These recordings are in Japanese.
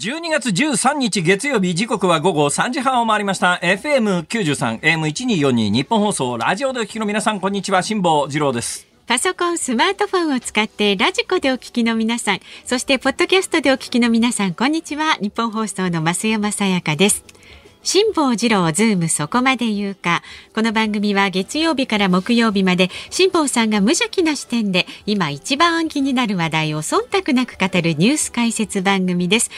12月13日月曜日時刻は午後3時半を回りました FM93 AM1242 ニッポン放送ラジオでお聞きの皆さんこんにちは辛坊治郎ですパソコン、スマートフォンを使ってラジコでお聞きの皆さん、そしてポッドキャストでお聞きの皆さん、こんにちは。ニッポン放送の増山さやかです。辛坊治郎ズームそこまで言うか。この番組は月曜日から木曜日まで辛坊さんが無邪気な視点で今一番気になる話題を忖度なく語るニュース解説番組です。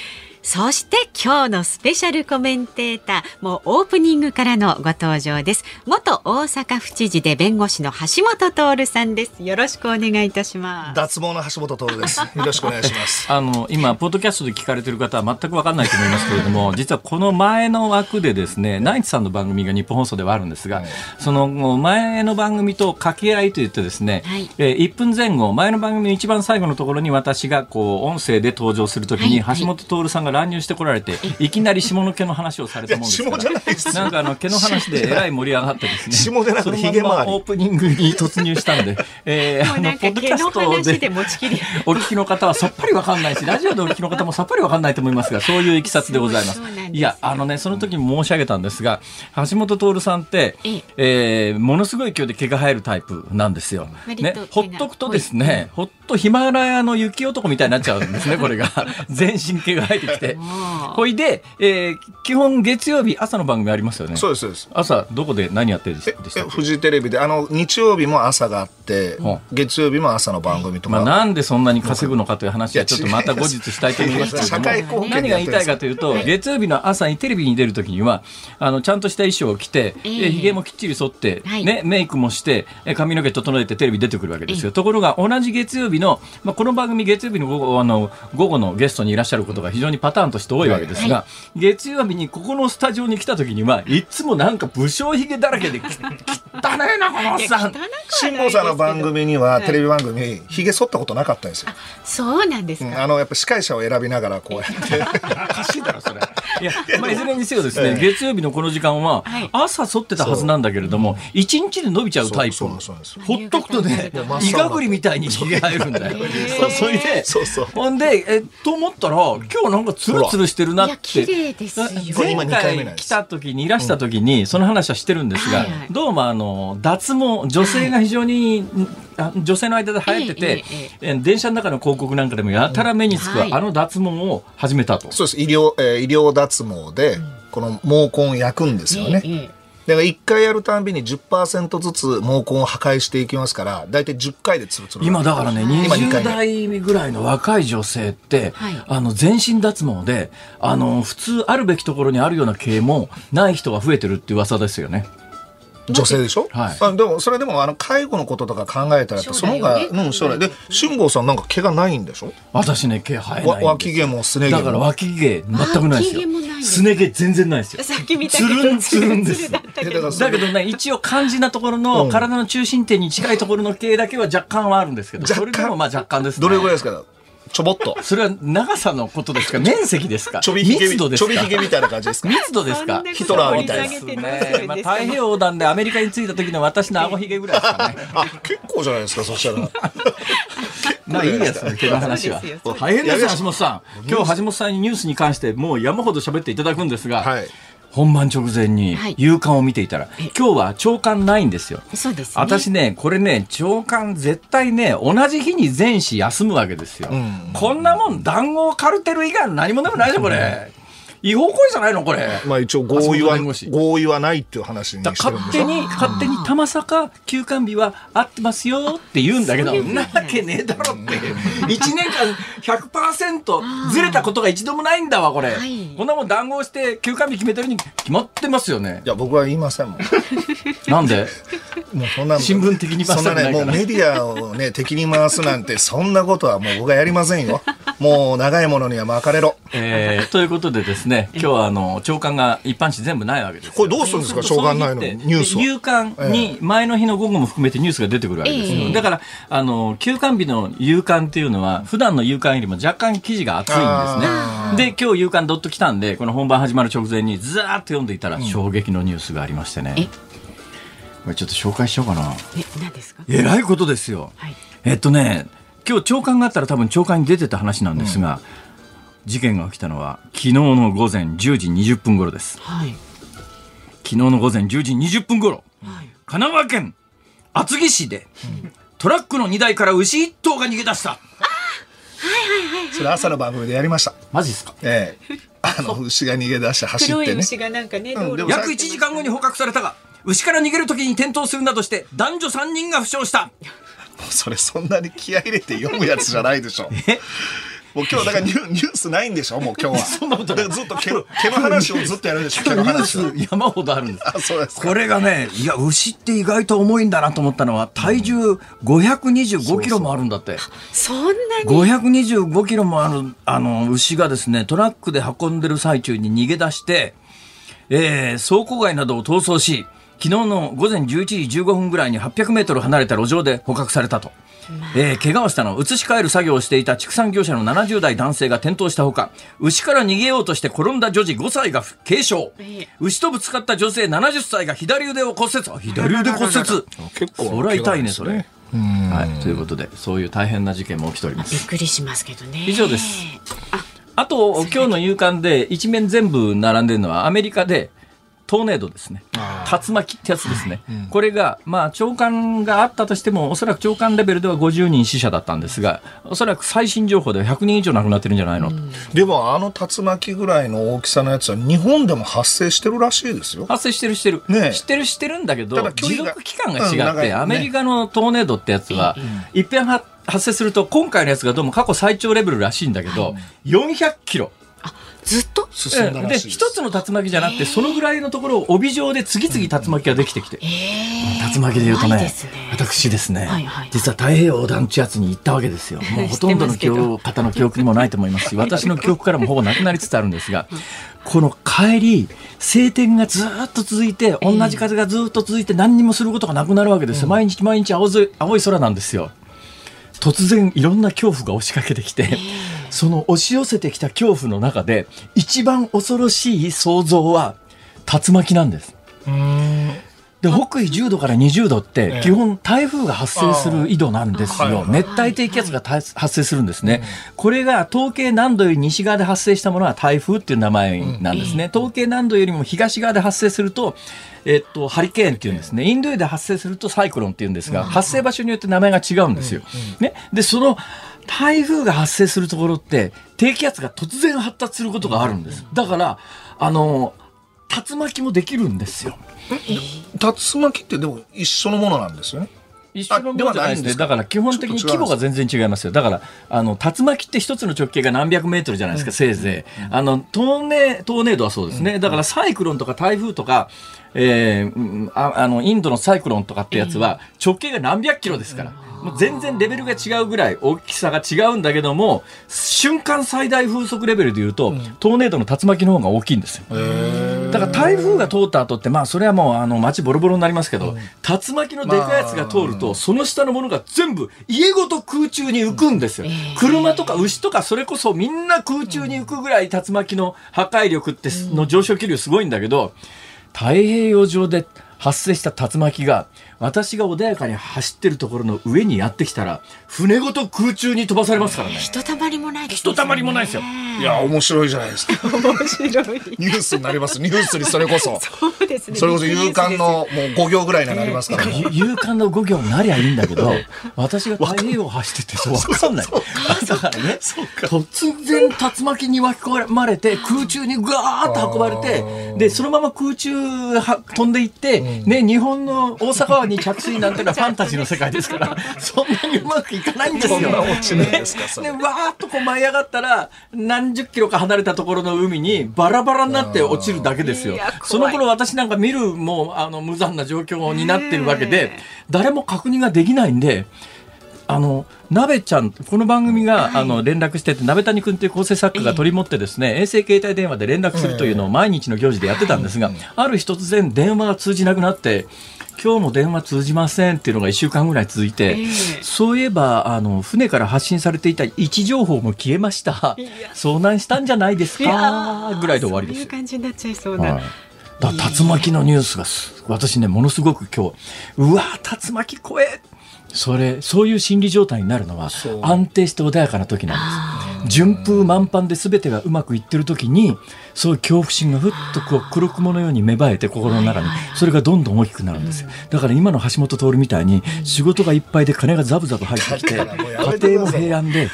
そして今日のスペシャルコメンテーター、もうオープニングからのご登場です。元大阪府知事で弁護士の橋本徹さんです。よろしくお願いいたします。脱毛の橋本徹です。よろしくお願いします。あの、今、ポッドキャストで聞かれてる方は全くわかんないと思いますけれども、実はこの前の枠でですね、ナイツさんの番組が日本放送ではあるんですが、はい、その前の番組と掛け合いといってですね、はい、えー、1分前後、前の番組の一番最後のところに私がこう、音声で登場するときに、はい、橋本徹さんが乱入してこられて、いきなり下の毛の話をされたもんですから、なんかあの毛の話でえらい盛り上がってですね、下でなくてひげ回り。オープニングに突入したんで、えー、あのポッドキャストでお聞きの方はさっぱりわかんないし、ラジオでお聞きの方もさっぱりわかんないと思いますが、そういういきさつでございます。いやあのねその時も申し上げたんですが、橋本徹さんって、えー、ものすごい勢いで毛が生えるタイプなんですよ。ね、ほっとくとですね、ほっとヒマラヤの雪男みたいになっちゃうんですね、これが。全身毛が生えてきて。ほいで、えー、基本月曜日朝の番組ありますよね。そうですそうです。朝どこで何やってるんですか？フジテレビであの日曜日も朝があって、月曜日も朝の番組とか。まあなんでそんなに稼ぐのかという話はちょっとまた後日したいと思いますけれども、何が言いたいかというと、月曜日の朝にテレビに出るときにはあのちゃんとした衣装を着て、えー、髭もきっちり剃って、ねメイクもして髪の毛整えてテレビ出てくるわけですよ。ところが同じ月曜日のまあこの番組月曜日の午後あの午後のゲストにいらっしゃることが非常にパターンとして多いわけですが、月曜日にここのスタジオに来た時にはいつもなんか武将髭だらけで汚ねえなこのおっさん。辛坊さんの番組には、テレビ番組髭剃ったことなかったんですよ。そうなんですあのやっぱ司会者を選びながらこうやって。おかしいだろそれ。いや、まあ、いずれにせよですね、月曜日のこの時間は朝剃ってたはずなんだけれども一日で伸びちゃうタイプ。ほっとくとねイガグリみたいに髭生えるんだよそれでほんでえと思ったら今日なんかツルツルしてるなって。前回来た時にいらした時にその話はしてるんですが、どうもあの脱毛女性が非常に、女性の間で流行ってて、え電車の中の広告なんかでもやたら目につく、あの脱毛を始めたと。そうです。医療、えー、医療脱毛で、この毛根を焼くんですよね。だから1回やるたんびに10%ずつ毛根を破壊していきますから大体10回でつるつる今だからね20代ぐらいの若い女性って、はい、あの全身脱毛であの普通あるべきところにあるような毛もない人が増えてるって噂ですよね。女性でしょ、はい、あでもそれでもあの介護のこととか考えたらその方が、ね、うん将来で辛坊さんなんか毛がないんでしょ？私ね毛生えない脇毛もすね毛だから脇毛全くないですよ。すね毛全然ないですよ。さっき見たつるんつるんですだけど。ね一応肝心なところの、体の中心点に近いところの毛だけは若干はあるんですけどそれでもまあ若干です、ね、どれぐらいですか？ちょぼっと。それは長さのことですか？面積ですか？ちょびひげ密度ですか？ちょびひげみたいな感じですか？密度ですか？ヒトラーみたいな。ね、まあ、太平洋横断でアメリカに着いた時の私の顎ひげぐらいですかね。あ、結構じゃないですか、そしたら。まあいいやつ、毛の話は。大変ですよ、橋本さん。今日橋本さんにニュースに関してもう山ほど喋っていただくんですが、はい、本番直前に夕刊を見ていたら、はい、今日は朝刊ないんですよ。そうです、ね、私ね、これね、朝刊絶対ね、同じ日に全紙休むわけですよ。うん、こんなもん談合カルテル以外の何もでもないでこれ。違法行為じゃないのこれ。まあ一応合意は、合意はないっていう話に勝手に、勝手にたまさか休館日は合ってますよって言うんだけど、なわけねえだろって。1年間100%ずれたことが一度もないんだわ、これ。こんなもん談合して休館日決めてるに決まってますよね。いや、僕は言いませんもん。なんで？もうそんな新聞的にそんなね、もうメディアをね、敵に回すなんて、そんなことはもう僕はやりませんよ。もう長いものには巻かれろ。えー、ということでですね、今日はあの長官が一般紙全部ないわけです。これどうするんですか、長官ないのニュース夕刊に前の日の午後も含めてニュースが出てくるわけですよ。えー、だからあの休刊日の夕刊っていうのは普段の夕刊よりも若干記事が厚いんですね。で今日夕刊どっと来たんでこの本番始まる直前にずーっと読んでいたら衝撃のニュースがありましてね。これちょっと紹介しようかな。え何ですか？えらいことですよ。はい、えっとね今日長官があったら多分長官に出てた話なんですが。うん事件が起きたのは昨日の午前10時20分頃です。はい。昨日の午前10時20分頃、はい。神奈川県厚木市で、トラックの荷台から牛1頭が逃げ出した。それ朝の番組でやりました。マジですか？ええ。あの、牛が逃げ出して走ってね。牛がなんかね、うん約1時間後に捕獲されたが、牛から逃げる時に転倒するなどして男女3人が負傷した。それそんなに気合い入れて読むやつじゃないでしょ。もう今日だからニュニュースないんでしょもう今日は。そんなことずっと毛の毛の話をずっとやるでしょ毛のニュー話山ほどあるんです。あ、そうですか。これがね、いや、牛って意外と重いんだなと思ったのは、体重525キロもあるんだって。そんなに？525キロもある、あの、牛がですね、トラックで運んでる最中に逃げ出して、えー、倉庫街などを逃走し、昨日の午前11時15分ぐらいに800メートル離れた路上で捕獲されたと。えー、怪我をしたのは移し替える作業をしていた畜産業者の70代男性が転倒したほか、牛から逃げようとして転んだ女児5歳が軽傷ええ。牛とぶつかった女性70歳が左腕を骨折。あ左腕骨折。結構そりゃ痛いね、それ。はい。ということで、そういう大変な事件も起きておりますび。っくりしますけどね。以上です。あと、今日の夕刊で一面全部並んでるのはアメリカで、トーネードですね。竜巻ってやつですね。これが、まあ、長官があったとしても、おそらく長官レベルでは50人死者だったんですが、おそらく最新情報では100人以上亡くなってるんじゃないの、でもあの竜巻ぐらいの大きさのやつは日本でも発生してるらしいですよ。発生してるしてる、ねえ。知ってるしてるんだけど持続期間が違って、うんね。アメリカのトーネードってやつは、いっぺんは発生すると今回のやつがどうも過去最長レベルらしいんだけど、400キロずっと？進んだらでしいです。一つの竜巻じゃなくてそのぐらいのところを帯状で次々竜巻ができてきて、竜巻で言うとね怖いですね。私ですね、はいはい。実は太平洋横断ってやつに行ったわけですよ。もうほとんどの記憶方の記憶にもないと思います。し 私の記憶からもほぼなくなりつつあるんですがこの帰り晴天がずっと続いて同じ風がずっと続いて何にもすることがなくなるわけです。よ、毎日毎日青ず青い空なんですよ。突然いろんな恐怖が押しかけてきて、その押し寄せてきた恐怖の中で一番恐ろしい想像は竜巻なんです。で北緯10度から20度って基本台風が発生する緯度なんですよ。熱帯低気圧がた発生するんですね。これが統計南度より西側で発生したものは台風っていう名前なんですね。統計南度よりも東側で発生すると、えっと、ハリケーンっていうんですね。インド洋で発生するとサイクロンっていうんですが、発生場所によって名前が違うんですよ。ね。で、その台風が発生するところって低気圧が突然発達することがあるんです。だから、あの、竜巻もできるんですよ。竜巻ってでも一緒のものなんですよね？一緒のものじゃないんでだから基本的に規模が全然違いますよ。だから、あの、竜巻って一つの直径が何百メートルじゃないですか、せいぜい。あの、トーネ、トーネードはそうですね。だからサイクロンとか台風とか、えーうんああの、インドのサイクロンとかってやつは直径が何百キロですから。もう全然レベルが違うぐらい大きさが違うんだけども、瞬間最大風速レベルで言うと、トーネードの竜巻の方が大きいんですよ。だから台風が通った後って、まあそれはもうあの街ボロボロになりますけど、竜巻のでかいやつが通ると、その下のものが全部家ごと空中に浮くんですよ。車とか牛とかそれこそみんな空中に浮くぐらい竜巻の破壊力ってすの上昇気流すごいんだけど、太平洋上で発生した竜巻が私が穏やかに走ってるところの上にやってきたら船ごと空中に飛ばされますからね。ひとたまりもないですひとたまりもないですよいや、面白いじゃないですか。面白い。ニュースになります。ニュースにそれこそ。そうですね。それこそ夕刊のもう5行ぐらいになりますから。ゆ 勇敢の5行になりゃいいんだけど、私が太平洋を走っててそう分かんない。だからね、突然竜巻に巻き込まれて、空中にガーッと運ばれて、で、そのまま空中は飛んでいって、ね、日本の大阪湾に着水なんてのはファンタジーの世界ですから、そんなにうまくいかないんですよ。でね。で、わーっとこう舞い上がったら、何十キロか離れたところの海にバラバラになって落ちるだけですよ。その頃私なんか見るもう、あの、無残な状況になってるわけで、誰も確認ができないんで、あの、鍋ちゃん、この番組が、あの、連絡してて、鍋谷君っていう構成作家が取り持ってですね、衛星携帯電話で連絡するというのを毎日の行事でやってたんですが、ある日突然電話が通じなくなって、今日も電話通じませんっていうのが1週間ぐらい続いて、ええ。そういえば、あの、船から発信されていた位置情報も消えました。遭難したんじゃないですかぐらいで終わりですよ。そういう。感じになっちゃいそうな。はい。だ竜巻のニュースがす私ねものすごく今日うわ竜巻怖えそれそういう心理状態になるのは安定して穏やかな時なんです。順風満帆で全てがうまくいってる時にそういう恐怖心がふっとこう黒雲のように芽生えて心の中にそれがどんどん大きくなるんですよ。だから今の橋本徹みたいに仕事がいっぱいで金がザブザブ入ってきて家庭も平安で、ね、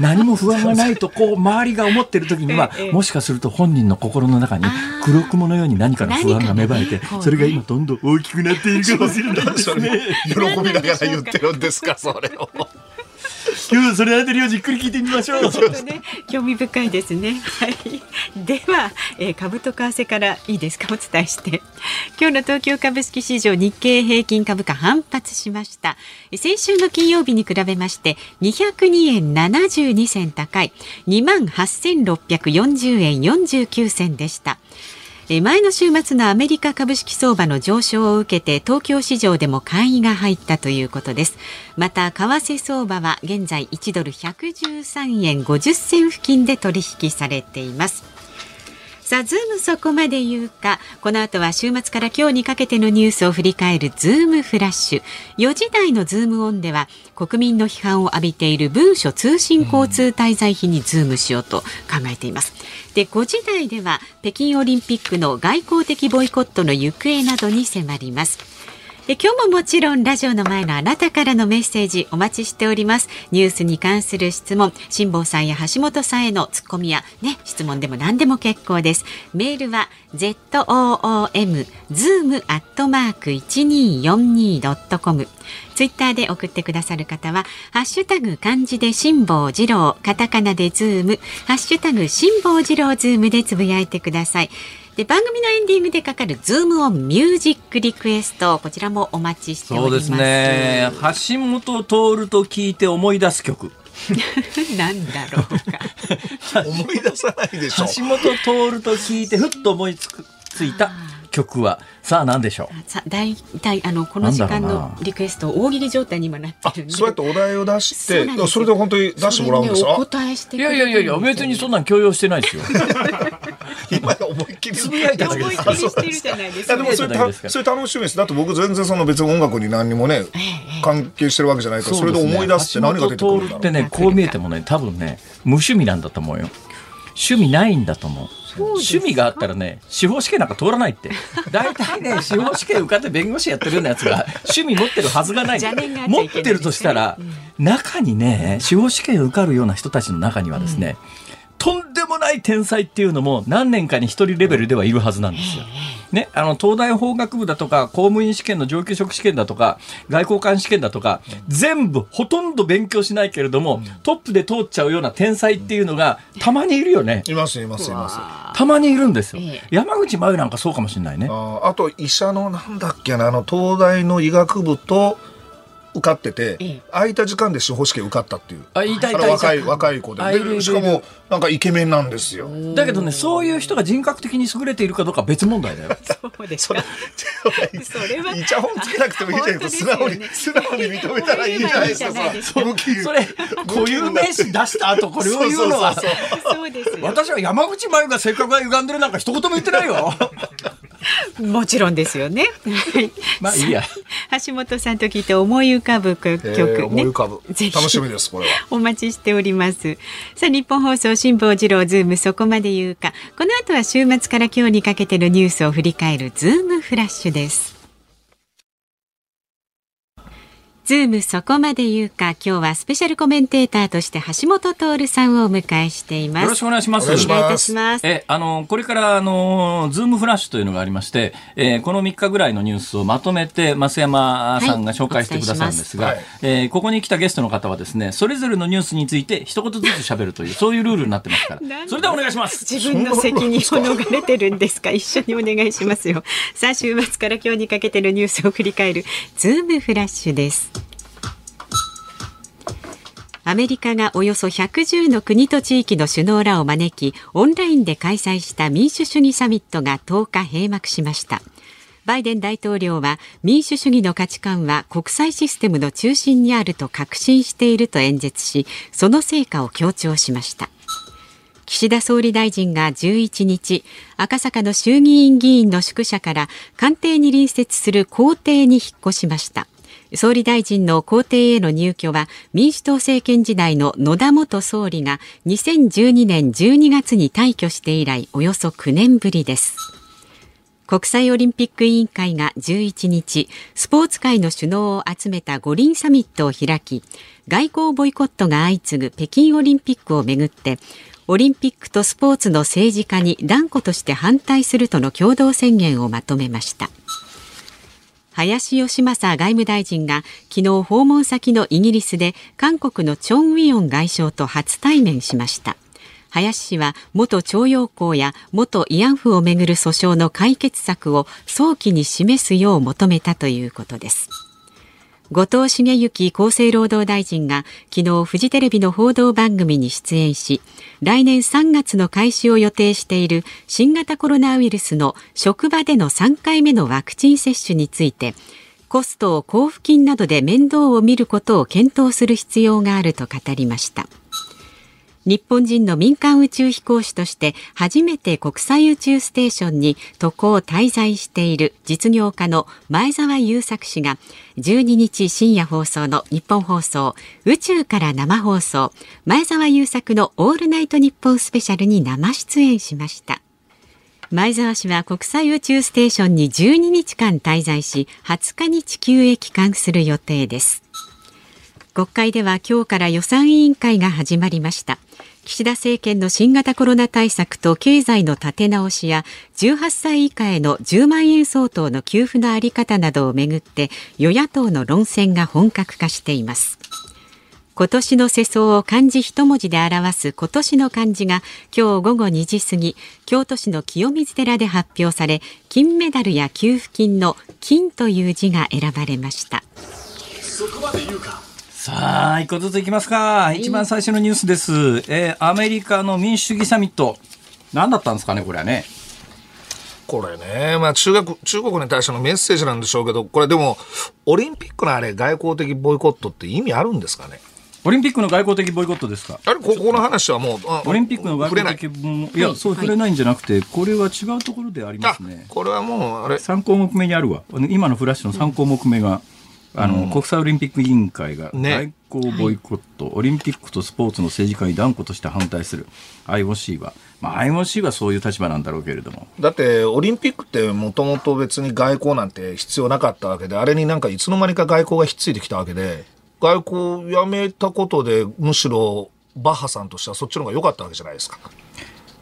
何も不安がないとこう周りが思ってる時にはもしかすると本人の心の中に黒雲のように何かの不安が芽生えてそれが今どんどん大きくなっているかもしれないですね。喜びながら言ってるんですかそれを。今日それあたりをじっくり聞いてみましょう。ね、興味深いですね。はい。では、えー、株と為替からいいですか？お伝えして。今日の東京株式市場日経平均株価反発しました。先週の金曜日に比べまして202円72銭高い28,640円49銭でした。前の週末のアメリカ株式相場の上昇を受けて東京市場でも買いが入ったということです。また為替相場は現在1ドル113円50銭付近で取引されています。さあ、ズームそこまで言うか。この後は週末から今日にかけてのニュースを振り返るズームフラッシュ。4時台のズームオンでは、国民の批判を浴びている文書通信交通滞在費にズームしようと考えています。で、5時台では、北京オリンピックの外交的ボイコットの行方などに迫ります。で今日ももちろんラジオの前のあなたからのメッセージお待ちしております。ニュースに関する質問辛坊さんや橋下さんへのツッコミやね質問でも何でも結構です。メールは zoom zoom アットマーク一二四二ドットコムツイッターで送ってくださる方は、ハッシュタグ漢字で辛坊治郎、カタカナでズーム、ハッシュタグ辛坊治郎ズームでつぶやいてください。で番組のエンディングでかかるズームオンミュージックリクエストこちらもお待ちしております。そうですね。橋下徹と聞いて思い出す曲。なんだろうか。思い出さないでしょ。橋下徹と聞いてふっと思いつくついた曲は。さあ何でしょう？さあ大体あのこの時間のリクエスト大喜利状態にもなってるんで。そうやってお題を出してそれで本当に出してもらうんですか、いやいやいやいや別にそんなん強要してないですよ。今思いっきりつぶやいただけです思いっきりしてるじゃないですかでもそれたそれ楽しみです。だって僕全然その別に音楽に何にもね、関係してるわけじゃないからそれで思い出すって何が出てくるんだろう。ってねこう見えてもね多分ね無趣味なんだと思うよ。趣味ないんだと思う趣味があったらね司法試験なんか通らないって。大体ね 司法試験受かって弁護士やってるようなやつが趣味持ってるはずがない。持ってるとしたら、中にね司法試験受かるような人たちの中にはですね、とんでもない天才っていうのも何年かに一人レベルではいるはずなんですよ。ね、あの東大法学部だとか公務員試験の上級職試験だとか外交官試験だとか全部ほとんど勉強しないけれども、トップで通っちゃうような天才っていうのがたまにいるよね。いますいますいます。たまにいるんですよ。山口真由なんかそうかもしれないね。ああと医者のなんだっけなあの東大の医学部と受かってて、空いた時間で司法試験受かったっていう。あ、いたいた若い、若い子で。でしかも、なんかイケメンなんですよ。だけどね、そういう人が人格的に優れているかどうか別問題だよ。そうですそれ、それは。イチャホンつけなくてもいいじゃないですか。素直に、素直に認めたらいいじゃないですか。それ、固有名詞出した後、これを言うのは。私は山口真由が性格が歪んでるなんか一言も言ってないよ。もちろんですよね。まあいいや。橋下さんと聞いて思い浮かぶ曲、ね、思い浮かぶ。楽しみですこれは。お待ちしております。さあニッポン放送辛坊治郎ズームそこまで言うか。この後は週末から今日にかけてのニュースを振り返るズームフラッシュです。ズームそこまで言うか今日はスペシャルコメンテーターとして橋下徹さんをお迎えしています。よろしくお願いします。お願いいたします。えあのこれからあのズームフラッシュというのがありまして、えー、この3日ぐらいのニュースをまとめて増山さんが紹介してくださるんですが、はい、えー、ここに来たゲストの方はですねそれぞれのニュースについて一言ずつ喋るというそういうルールになってますから。それではお願いします。自分の責任を逃れてるんですか？一緒にお願いしますよ。さあ週末から今日にかけてのニュースを振り返るズームフラッシュですアメリカがおよそ110の国と地域の首脳らを招きオンラインで開催した民主主義サミットが10日閉幕しました。バイデン大統領は民主主義の価値観は国際システムの中心にあると確信していると演説しその成果を強調しました。岸田総理大臣が11日赤坂の衆議院議員の宿舎から官邸に隣接する公邸に引っ越しました。総理大臣の公邸への入居は民主党政権時代の野田元総理が2012年12月に退去して以来およそ9年ぶりです。国際オリンピック委員会が11日スポーツ界の首脳を集めた五輪サミットを開き外交ボイコットが相次ぐ北京オリンピックをめぐってオリンピックとスポーツの政治化に断固として反対するとの共同宣言をまとめました。林芳正外務大臣が昨日訪問先のイギリスで韓国のチョン・ウィヨン外相と初対面しました。林氏は元徴用工や元慰安婦をめぐる訴訟の解決策を早期に示すよう求めたということです。後藤茂之厚生労働大臣が昨日フジテレビの報道番組に出演し来年3月の開始を予定している新型コロナウイルスの職場での3回目のワクチン接種についてコストを交付金などで面倒を見ることを検討する必要があると語りました。日本人の民間宇宙飛行士として初めて国際宇宙ステーションに渡航滞在している実業家の前澤友作氏が12日深夜放送の日本放送宇宙から生放送前澤友作のオールナイト日本スペシャルに生出演しました。前澤氏は国際宇宙ステーションに12日間滞在し20日に地球へ帰還する予定です。国会では今日から予算委員会が始まりました。岸田政権の新型コロナ対策と経済の立て直しや18歳以下への10万円相当の給付のあり方などをめぐって与野党の論戦が本格化しています。今年の世相を漢字一文字で表す今年の漢字が今日午後2時過ぎ京都市の清水寺で発表され金メダルや給付金の金という字が選ばれました。そこまで言うか。さあ、一個ずついきますか。一番最初のニュースです。えー、アメリカの民主主義サミット。何だったんですかね、これはね。これね、まあ中国、中国に対してのメッセージなんでしょうけど、これでも、オリンピックのあれ、外交的ボイコットって意味あるんですかね？オリンピックの外交的ボイコットですか？あれ、ここの話はもう、オリンピックの外交的いや、そう、触れないんじゃなくて、これは違うところでありますね。これはもう、あれ。3項目目にあるわ。今のフラッシュの3項目目が。あの、うん、国際オリンピック委員会が外交ボイコット、ねはい、オリンピックとスポーツの政治家に断固として反対する IOC は、まあ、IOC はそういう立場なんだろうけれども。だってオリンピックってもともと別に外交なんて必要なかったわけであれになんかいつの間にか外交がひっついてきたわけで外交やめたことでむしろバッハさんとしてはそっちの方が良かったわけじゃないですか。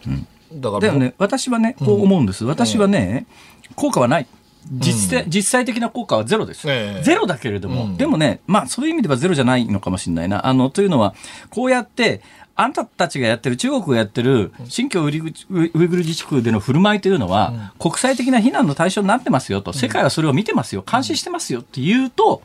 うん、だからね。私はねこう思うんです、うん、私はね、効果はない実実際的な効果はゼロです、えー、ゼロだけれども、うん、でもね、まあ、そういう意味ではゼロじゃないのかもしれないな。あのというのは、こうやって、あんたたちがやってる、中国がやってる新疆ウイグル自治区での振る舞いというのは、国際的な非難の対象になってますよと、世界はそれを見てますよ、監視してますよって言うと、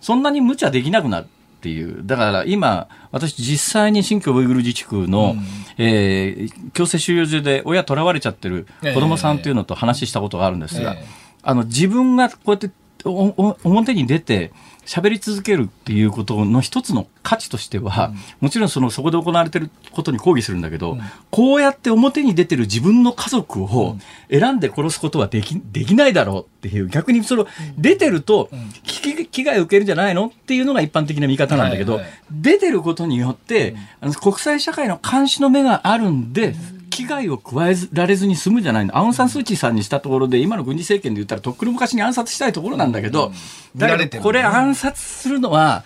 そんなに無茶できなくなる。っていう。だから今、私実際に新疆ウイグル自治区の、うん、えー、強制収容所で親囚われちゃってる子供さんっていうのと話したことがあるんですが、えーあの自分がこうやって表に出て喋り続けるっていうことの一つの価値としては、うん、もちろんそのそこで行われてることに抗議するんだけど、うん、こうやって表に出てる自分の家族を選んで殺すことはできできないだろうっていう逆にその出てると危危害を受けるんじゃないのっていうのが一般的な見方なんだけど、はいはい、出てることによって、あの国際社会の監視の目があるんで、危害を加えられずに済むじゃないの。アウン・サン・スー・チーさんにしたところで、今の軍事政権で言ったら、とっくの昔に暗殺したいところなんだけど、だけど、これ暗殺するのは、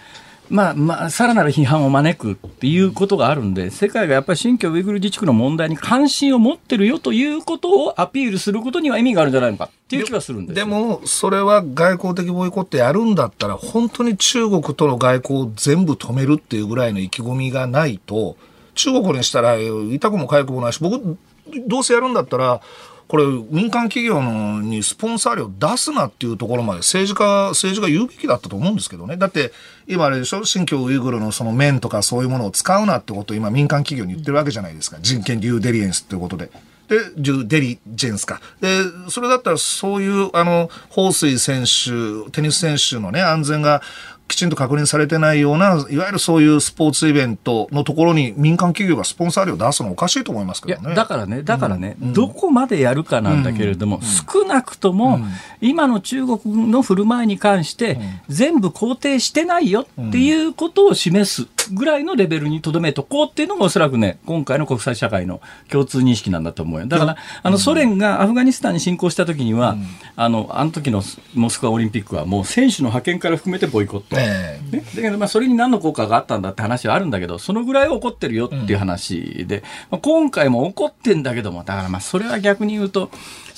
まあまあ、さらなる批判を招くっていうことがあるんで、世界がやっぱり新疆ウイグル自治区の問題に関心を持ってるよということをアピールすることには意味があるんじゃないのかっていう気はするんですでも、それは外交的ボイコットやるんだったら、本当に中国との外交を全部止めるっていうぐらいの意気込みがないと、中国にしたら痛くも痒くもないし、僕、どうせやるんだったら、これ、民間企業のにスポンサー料出すなっていうところまで政治家、政治が言うべきだったと思うんですけどね。だって、今あれでしょ？新疆ウイグルのその面とかそういうものを使うなってことを今民間企業に言ってるわけじゃないですか。人権デューデリエンスっていうことで。で、デュデリジェンスか。で、それだったらそういう、あの、彭帥選手、テニス選手のね、安全がきちんと確認されてないような、いわゆるそういうスポーツイベントのところに民間企業がスポンサー料を出すのおかしいと思いますけどね。だからね、だからね、うん、どこまでやるかなんだけれども、うん、少なくとも、今の中国の振る舞いに関して、全部肯定してないよっていうことを示すぐらいのレベルにとどめとこうっていうのがおそらくね、今回の国際社会の共通認識なんだと思うよ。だから、あの、ソ連がアフガニスタンに侵攻した時には、あの、あの時のモスクワオリンピックはもう選手の派遣から含めてボイコット。ね、だけど、まあ、それに何の効果があったんだって話はあるんだけど、そのぐらい起こってるよっていう話で、まあ、今回も起こってんだけども、だからまあ、それは逆に言うと、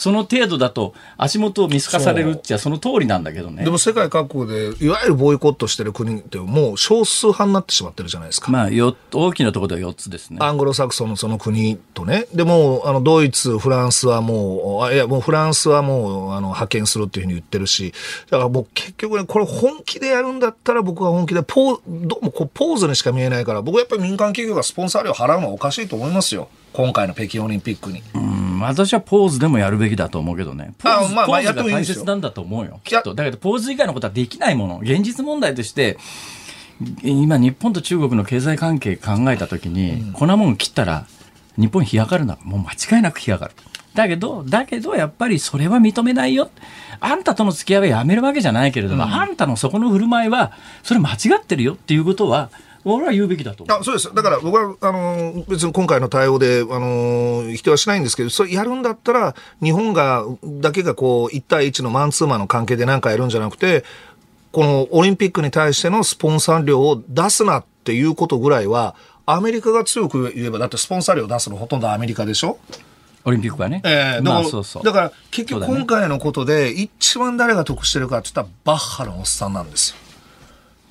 その程度だと足元を見透かされるっちゃその通りなんだけどね。でも世界各国で、いわゆるボイコットしてる国ってもう少数派になってしまってるじゃないですか。まあ、よ大きなところでは4つですね。アングロサクソンのその国とね。でも、あの、ドイツ、フランスはもう、いや、もうフランスはもう、あの、派遣するっていうふうに言ってるし、だからもう結局ね、これ本気でやるんだったら僕は本気でポー、どうもこうポーズにしか見えないから、僕はやっぱり民間企業がスポンサー料払うのはおかしいと思いますよ。今回の北京オリンピックに。うん私はポーズでもやるべきだと思うけどね。ポーズ,、まあ、ポーズが大切なんだと思うよ。きっと。だけど、ポーズ以外のことはできないもの。現実問題として、今、日本と中国の経済関係考えたときに、うん、こんなもん切ったら、日本干上がるのはもう間違いなく干上がる。だけど、だけど、やっぱりそれは認めないよ。あんたとの付き合いはやめるわけじゃないけれども、うん、あんたのそこの振る舞いは、それ間違ってるよっていうことは、俺は言うべきだとあそうです。だから僕はあの別に今回の対応であの否定はしないんですけどそれやるんだったら日本がだけがこう1対1のマンツーマンの関係で何かやるんじゃなくてこのオリンピックに対してのスポンサー料を出すなっていうことぐらいはアメリカが強く言えばだってスポンサー料を出すのほとんどアメリカでしょ？オリンピックはね。ええー、まあ、そうそう。だから結局今回のことで一番誰が得してるかって言ったらバッハのおっさんなんですよ。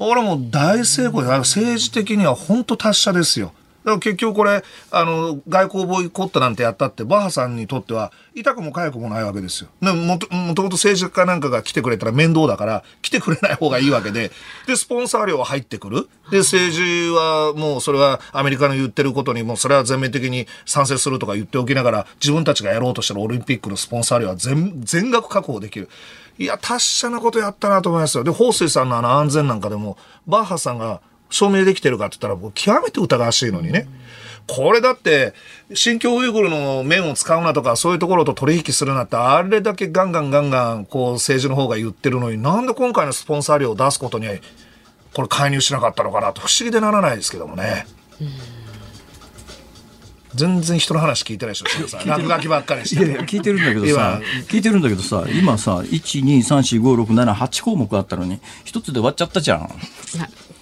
俺も大成功で、政治的には本当達者ですよ。だから結局これ、あの、外交ボイコットなんてやったって、バッハさんにとっては、痛くも痒くもないわけですよ。でもともと政治家なんかが来てくれたら面倒だから、来てくれない方がいいわけで、で、スポンサー料は入ってくる。で、政治はもうそれはアメリカの言ってることに、もうそれは全面的に賛成するとか言っておきながら、自分たちがやろうとしてるオリンピックのスポンサー料は全全額確保できる。いや、達者なことやったなと思いますよ。で、彭帥さんのあの安全なんかでも、バッハさんが証明できてるかって言ったら、僕、極めて疑わしいのにね。これだって、新疆ウイグルの面を使うなとか、そういうところと取引するなって、あれだけガンガンガンガン、こう、政治の方が言ってるのに、なんで今回のスポンサー料を出すことに、これ介入しなかったのかなと、不思議でならないですけどもね。うん全然人の話聞いてないでしょ、落書きばっかりして。いやいや、聞いてるんだけどさ、聞いてるんだけどさ、今さ、1、2、3、4、5、6、7、8項目あったのに、一つで終わっちゃったじゃん。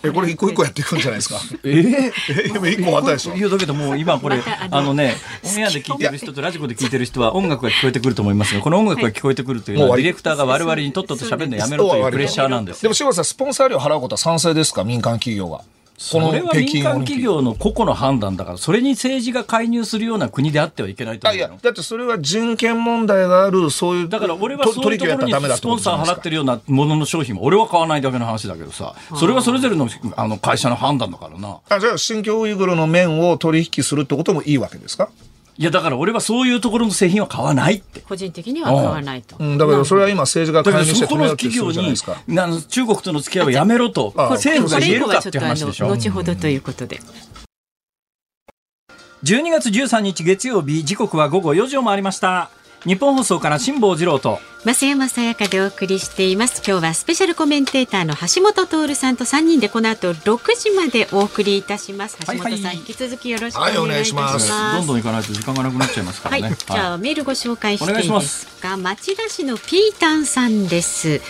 え、これ一個一個やっていくんじゃないですか？えー、え、今一個終わったでしょ？いや、だけどもう今これ、あのね、オンエアで聞いてる人とラジコで聞いてる人は音楽が聞こえてくると思いますが、この音楽が聞こえてくるというのは、ディレクターが我々にとっとと喋るのやめろというプレッシャーなんです。でも、柴田さん、スポンサー料払うことは賛成ですか？民間企業は。それは民間企業の個々の判断だから、それに政治が介入するような国であってはいけないと思ういや、だってそれは人権問題がある、そういう、だから俺はそういうところにスポンサー払ってるようなものの商品も、俺は買わないだけの話だけどさ、それはそれぞれのあの会社の判断だからな。あじゃあ、新疆ウイグルの面を取引するってこともいいわけですか？いやだから俺はそういうところの製品は買わないって。個人的には買わないと、うん、だけどそれは今政治が介入して止めようとするじゃないですか。あの中国との付き合いをやめろと政府が言えるかって話でしょ。後ほどということで、12月13日月曜日時刻は午後4時を回りました日本放送から辛坊治郎と。増山さやかでお送りしています。今日はスペシャルコメンテーターの橋本徹さんと3人でこの後6時までお送りいたします。橋本さん、はいはい、引き続きよろしくお願いします、はい、どんどん行かないと時間がなくなっちゃいますからね、はい、じゃあメールご紹介していいですか？町田市のピータンさんです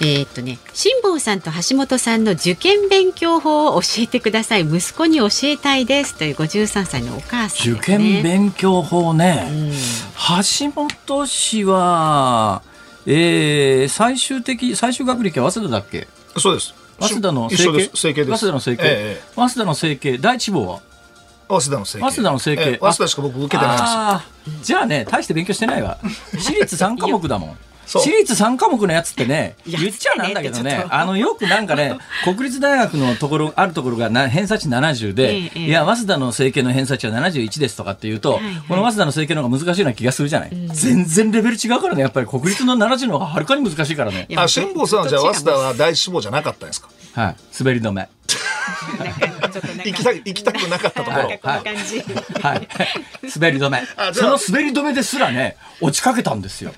えー、っとね辛坊さんと橋本さんの受験勉強法を教えてください。息子に教えたいですという53歳のお母さん、ね、受験勉強法ね、うん、橋本氏は、えー、最終的最終学歴は早稲田だっけ？そうです。早稲田の整形？早稲田の整形、えー、早稲田の整形？第一望は？早稲田の整形。早稲田の整形、えー、早稲田しか僕受けてないんですよ。じゃあね大して勉強してないわ。私立3科目だもん私立3科目のやつってね、言っちゃなんだけどね、あの、よくなんかね、国立大学のところ、あるところがな偏差値70で、ええ、いや、早稲田の政経の偏差値は71ですとかっていうと、はいはい、この早稲田の政経の方が難しいような気がするじゃない、うん、全然レベル違うからね、やっぱり国立の70の方がはるかに難しいからね。あ、辛坊さんはじゃあ早稲田は第一志望じゃなかったんですか？はい、滑り止め。行きた行きたくなかったところ。はい。はい、滑り止め。その滑り止めですらね、落ちかけたんですよ。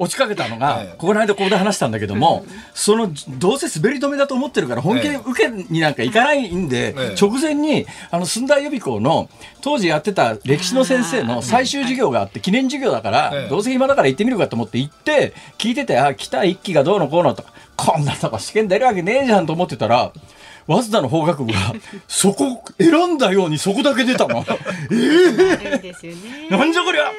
落ちかけたのが、ここの間ここで話したんだけども、その、どうせ滑り止めだと思ってるから、本気で受けになんか行かないんで、直前に、あの、寸大予備校の、当時やってた歴史の先生の最終授業があって、記念授業だから、どうせ暇だから行ってみるかと思って行って、聞いてて、あ、来た一期がどうのこうのとか、こんなとこ試験出るわけねえじゃんと思ってたら、早稲田の法学部が、そこ、選んだようにそこだけ出たの。ええー、なんじゃこりゃ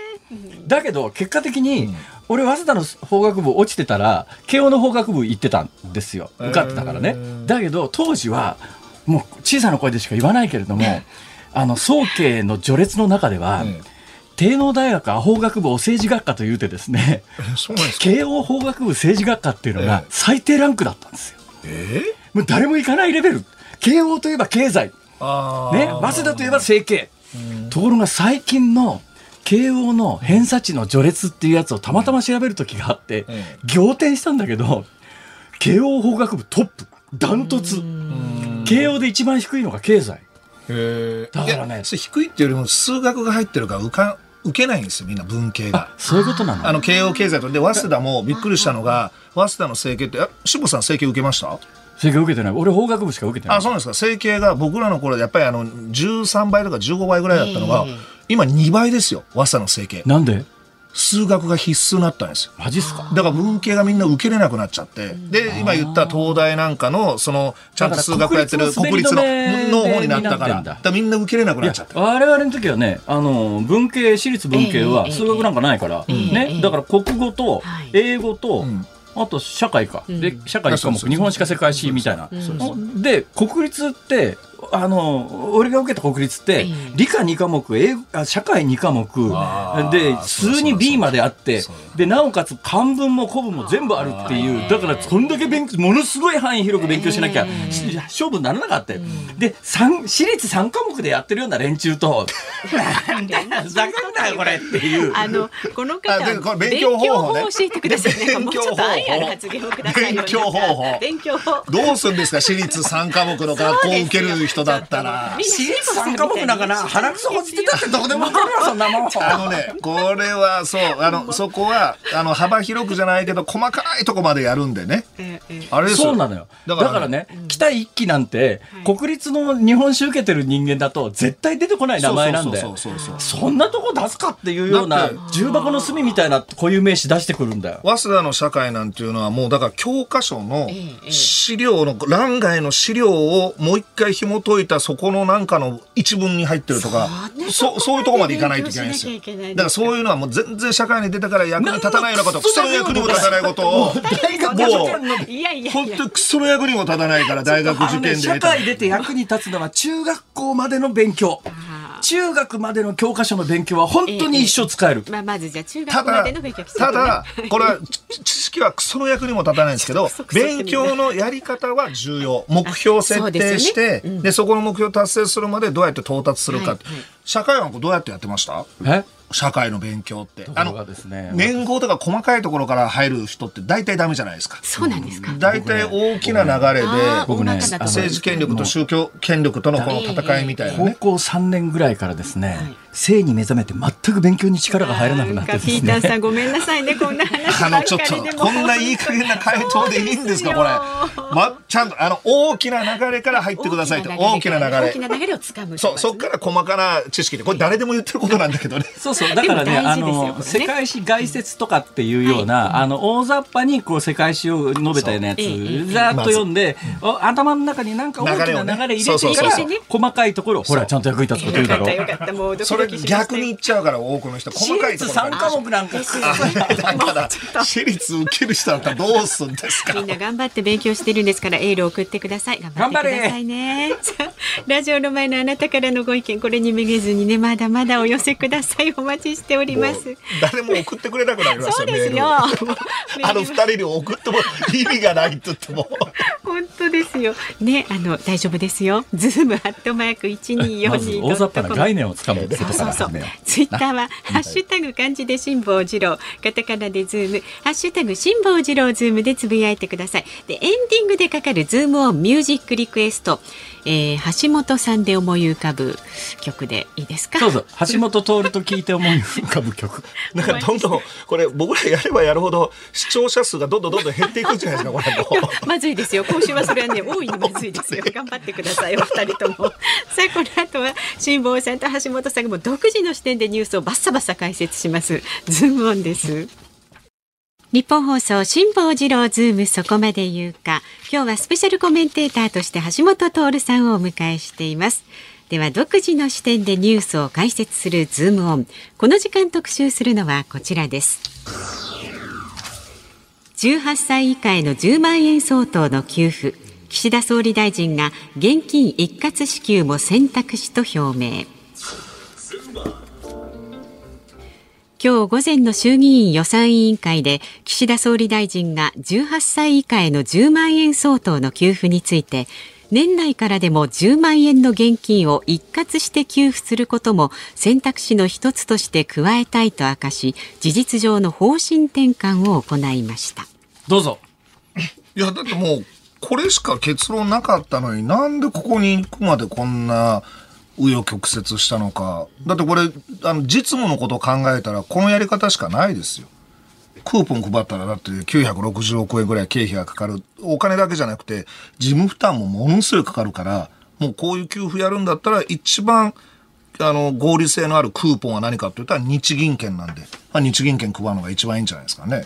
だけど、結果的に、俺、早稲田の法学部落ちてたら、慶応の法学部行ってたんですよ。受かってたからね。だけど、当時は、もう小さな声でしか言わないけれども、あの、早慶の序列の中では、帝農大学法学部お政治学科というてですね、慶応法学部政治学科っていうのが最低ランクだったんですよ。え？ー、もう誰も行かないレベル。慶応といえば経済。ね、早稲田といえば政経。ところが最近の慶応の偏差値の序列っていうやつをたまたま調べる時があって、仰天したんだけど、慶応法学部トップ、ダントツ。慶応で一番低いのが経済。だからね。低いっていうよりも数学が入ってるから浮か受けないんですよ、みんな文系が。そういうことなの？あの、慶応経済と。で、早稲田もびっくりしたのが、早稲田の政経って、志保さん政経受けました？整形受けてない俺法学部しか受けてないあそうなんですか整形が僕らの頃やっぱりあの13倍とか15倍ぐらいだったのが、えー、今2倍ですよ早稲田の整形なんで？数学が必須になったんですよ。マジっすか？だから文系がみんな受けれなくなっちゃって。で、今言った東大なんかの、その、ちゃんと数学やってる国立のの方になったから、だ。みんな受けれなくなっちゃって。我々の時はね、あの、文系、私立文系は数学なんかないから、ね、だから国語と英語と、あと社会か、で社会科目日本史か世界史みたいな、で国立ってあの俺が受けた国立って、理科2科目英あ社会2科目。で数に B まであってでなおかつ漢文も古文も全部あるっていうだからそんだけ勉強ものすごい範囲広く勉強しなきゃ、勝負にならなかった、で私立3科目でやってるような連中となんだふざけんなよこれっていう。あのこの方勉強方法、ね、教えてくださいね。もうちょっと愛ある発言をください勉強方法。勉強法。どうするんですか？私立3科目の学校を受ける人だったら。私立3科目なんかな、鼻くそほじってたってどこでも分かるわ、そんなもん。あのね、これはそう、あの、そこは、あの、幅広くじゃないけど、細かいとこまでやるんでね。あれそうなのよ。だからね、北一揆なんて、国立の日本史受けてる人間だと、絶対出てこない名前なんで。そんなとこ出すかっていうような、重箱の隅みたいな固有名詞出してくるんだよ。早稲田の社会なんていうのは、もうだから教科書の資料の、欄外の資料をもう一回紐解いたそこのなんかの一文に入ってるとか、そそういうとこまでいかないといけないんですよ。だからそういうのはもう全然社会に出たから役に立たないようなこと、クソの役にも立たないことを、もう、本当にクソの役にも立たないから、大学受験で。社会出て役に立つのは中学校までの勉強。中学までの教科書の勉強は本当に一生使える。まあ、まずじゃあ中学までの勉強ただ、これは知識はクソの役にも立たないんですけど、勉強のやり方は重要。目標設定して、で、そこの目標達成するまでどうやって到達するか。社会はどうやってやってました？え？社会の勉強って。あの、ね、年号とか細かいところから入る人って大体ダメじゃないですか。そうなんですか。大体大きな流れで、僕ね、政治権力と宗教権力とのこの戦いみたいな、ね、高校3年ぐらいからですね、はい性に目覚めて全く勉強に力が入らなくなってですね。ピーターさんごめんなさいねこんな話 あのちょっとこんないい加減な回答でいいんですかこれ。まちゃんとあの大きな流れから入ってくださいと大きな流れ。大きな流れをつかむ。そうそこから細かな知識でこれ誰でも言ってることなんだけどね。そうそうだからねあの世界史概説とかっていうような、あの大雑把にこう世界史を述べたようなやつざっと読んで、頭の中になんか大きな流れ入れてから細かいところほらちゃんと役に立つこと言うだろう。れ逆に言っちゃうから多くの人細かいところ3科目なんかだから私立受ける人だったらどうすんですか？みんな頑張って勉強してるんですからエール送ってください頑張ってくださいねラジオの前のあなたからのご意見これにめげずにねまだまだお寄せくださいお待待ちしております。誰も送ってくれなくなりましたそうですよ。あの二人に送っても意味がないって言っても。本当ですよ。ね、あの大丈夫ですよ。ズームアットマーク一二四二。大雑把な概念をつかむそうそう。そう。ツイッターは ハッシュタグ漢字で辛坊治郎、カタカナでズーム、ハッシュタグ辛坊治郎ズームでつぶやいてください。でエンディングでかかるズームオンミュージックリクエスト。えー、橋下さんで思い浮かぶ曲でいいですか？そうそう。橋下徹と聞いて思い浮かぶ曲。なんかどんどんこれ僕らやればやるほど視聴者数がどんどんどんどん減っていくんじゃないですかこれ まずいですよ。今週はそれはね大いにまずいですよ。頑張ってください。お二人とも。さあこの後は辛坊さんと橋下さんがも独自の視点でニュースをバッサバサ解説します。ズームオンです。ニッポン放送辛坊治郎ズームそこまで言うか。今日はスペシャルコメンテーターとして橋下徹さんをお迎えしています。では独自の視点でニュースを解説するズームオン。この時間特集するのはこちらです。18歳以下への10万円相当の給付。岸田総理大臣が現金一括支給も選択肢と表明。今日午前の衆議院予算委員会で岸田総理大臣が18歳以下への10万円相当の給付について年内からでも10万円の現金を一括して給付することも選択肢の一つとして加えたいと明かし事実上の方針転換を行いました。どうぞ。いやだってもうこれしか結論なかったのになんでここに行くまでこんな紆余曲折したのか。だってこれ、あの、実務のことを考えたら、このやり方しかないですよ。クーポン配ったらだって960億円ぐらい経費がかかる。お金だけじゃなくて、事務負担もものすごいかかるから、もうこういう給付やるんだったら、一番、あの、合理性のあるクーポンは何かって言ったら日銀券なんで、まあ、日銀券配るのが一番いいんじゃないですかね。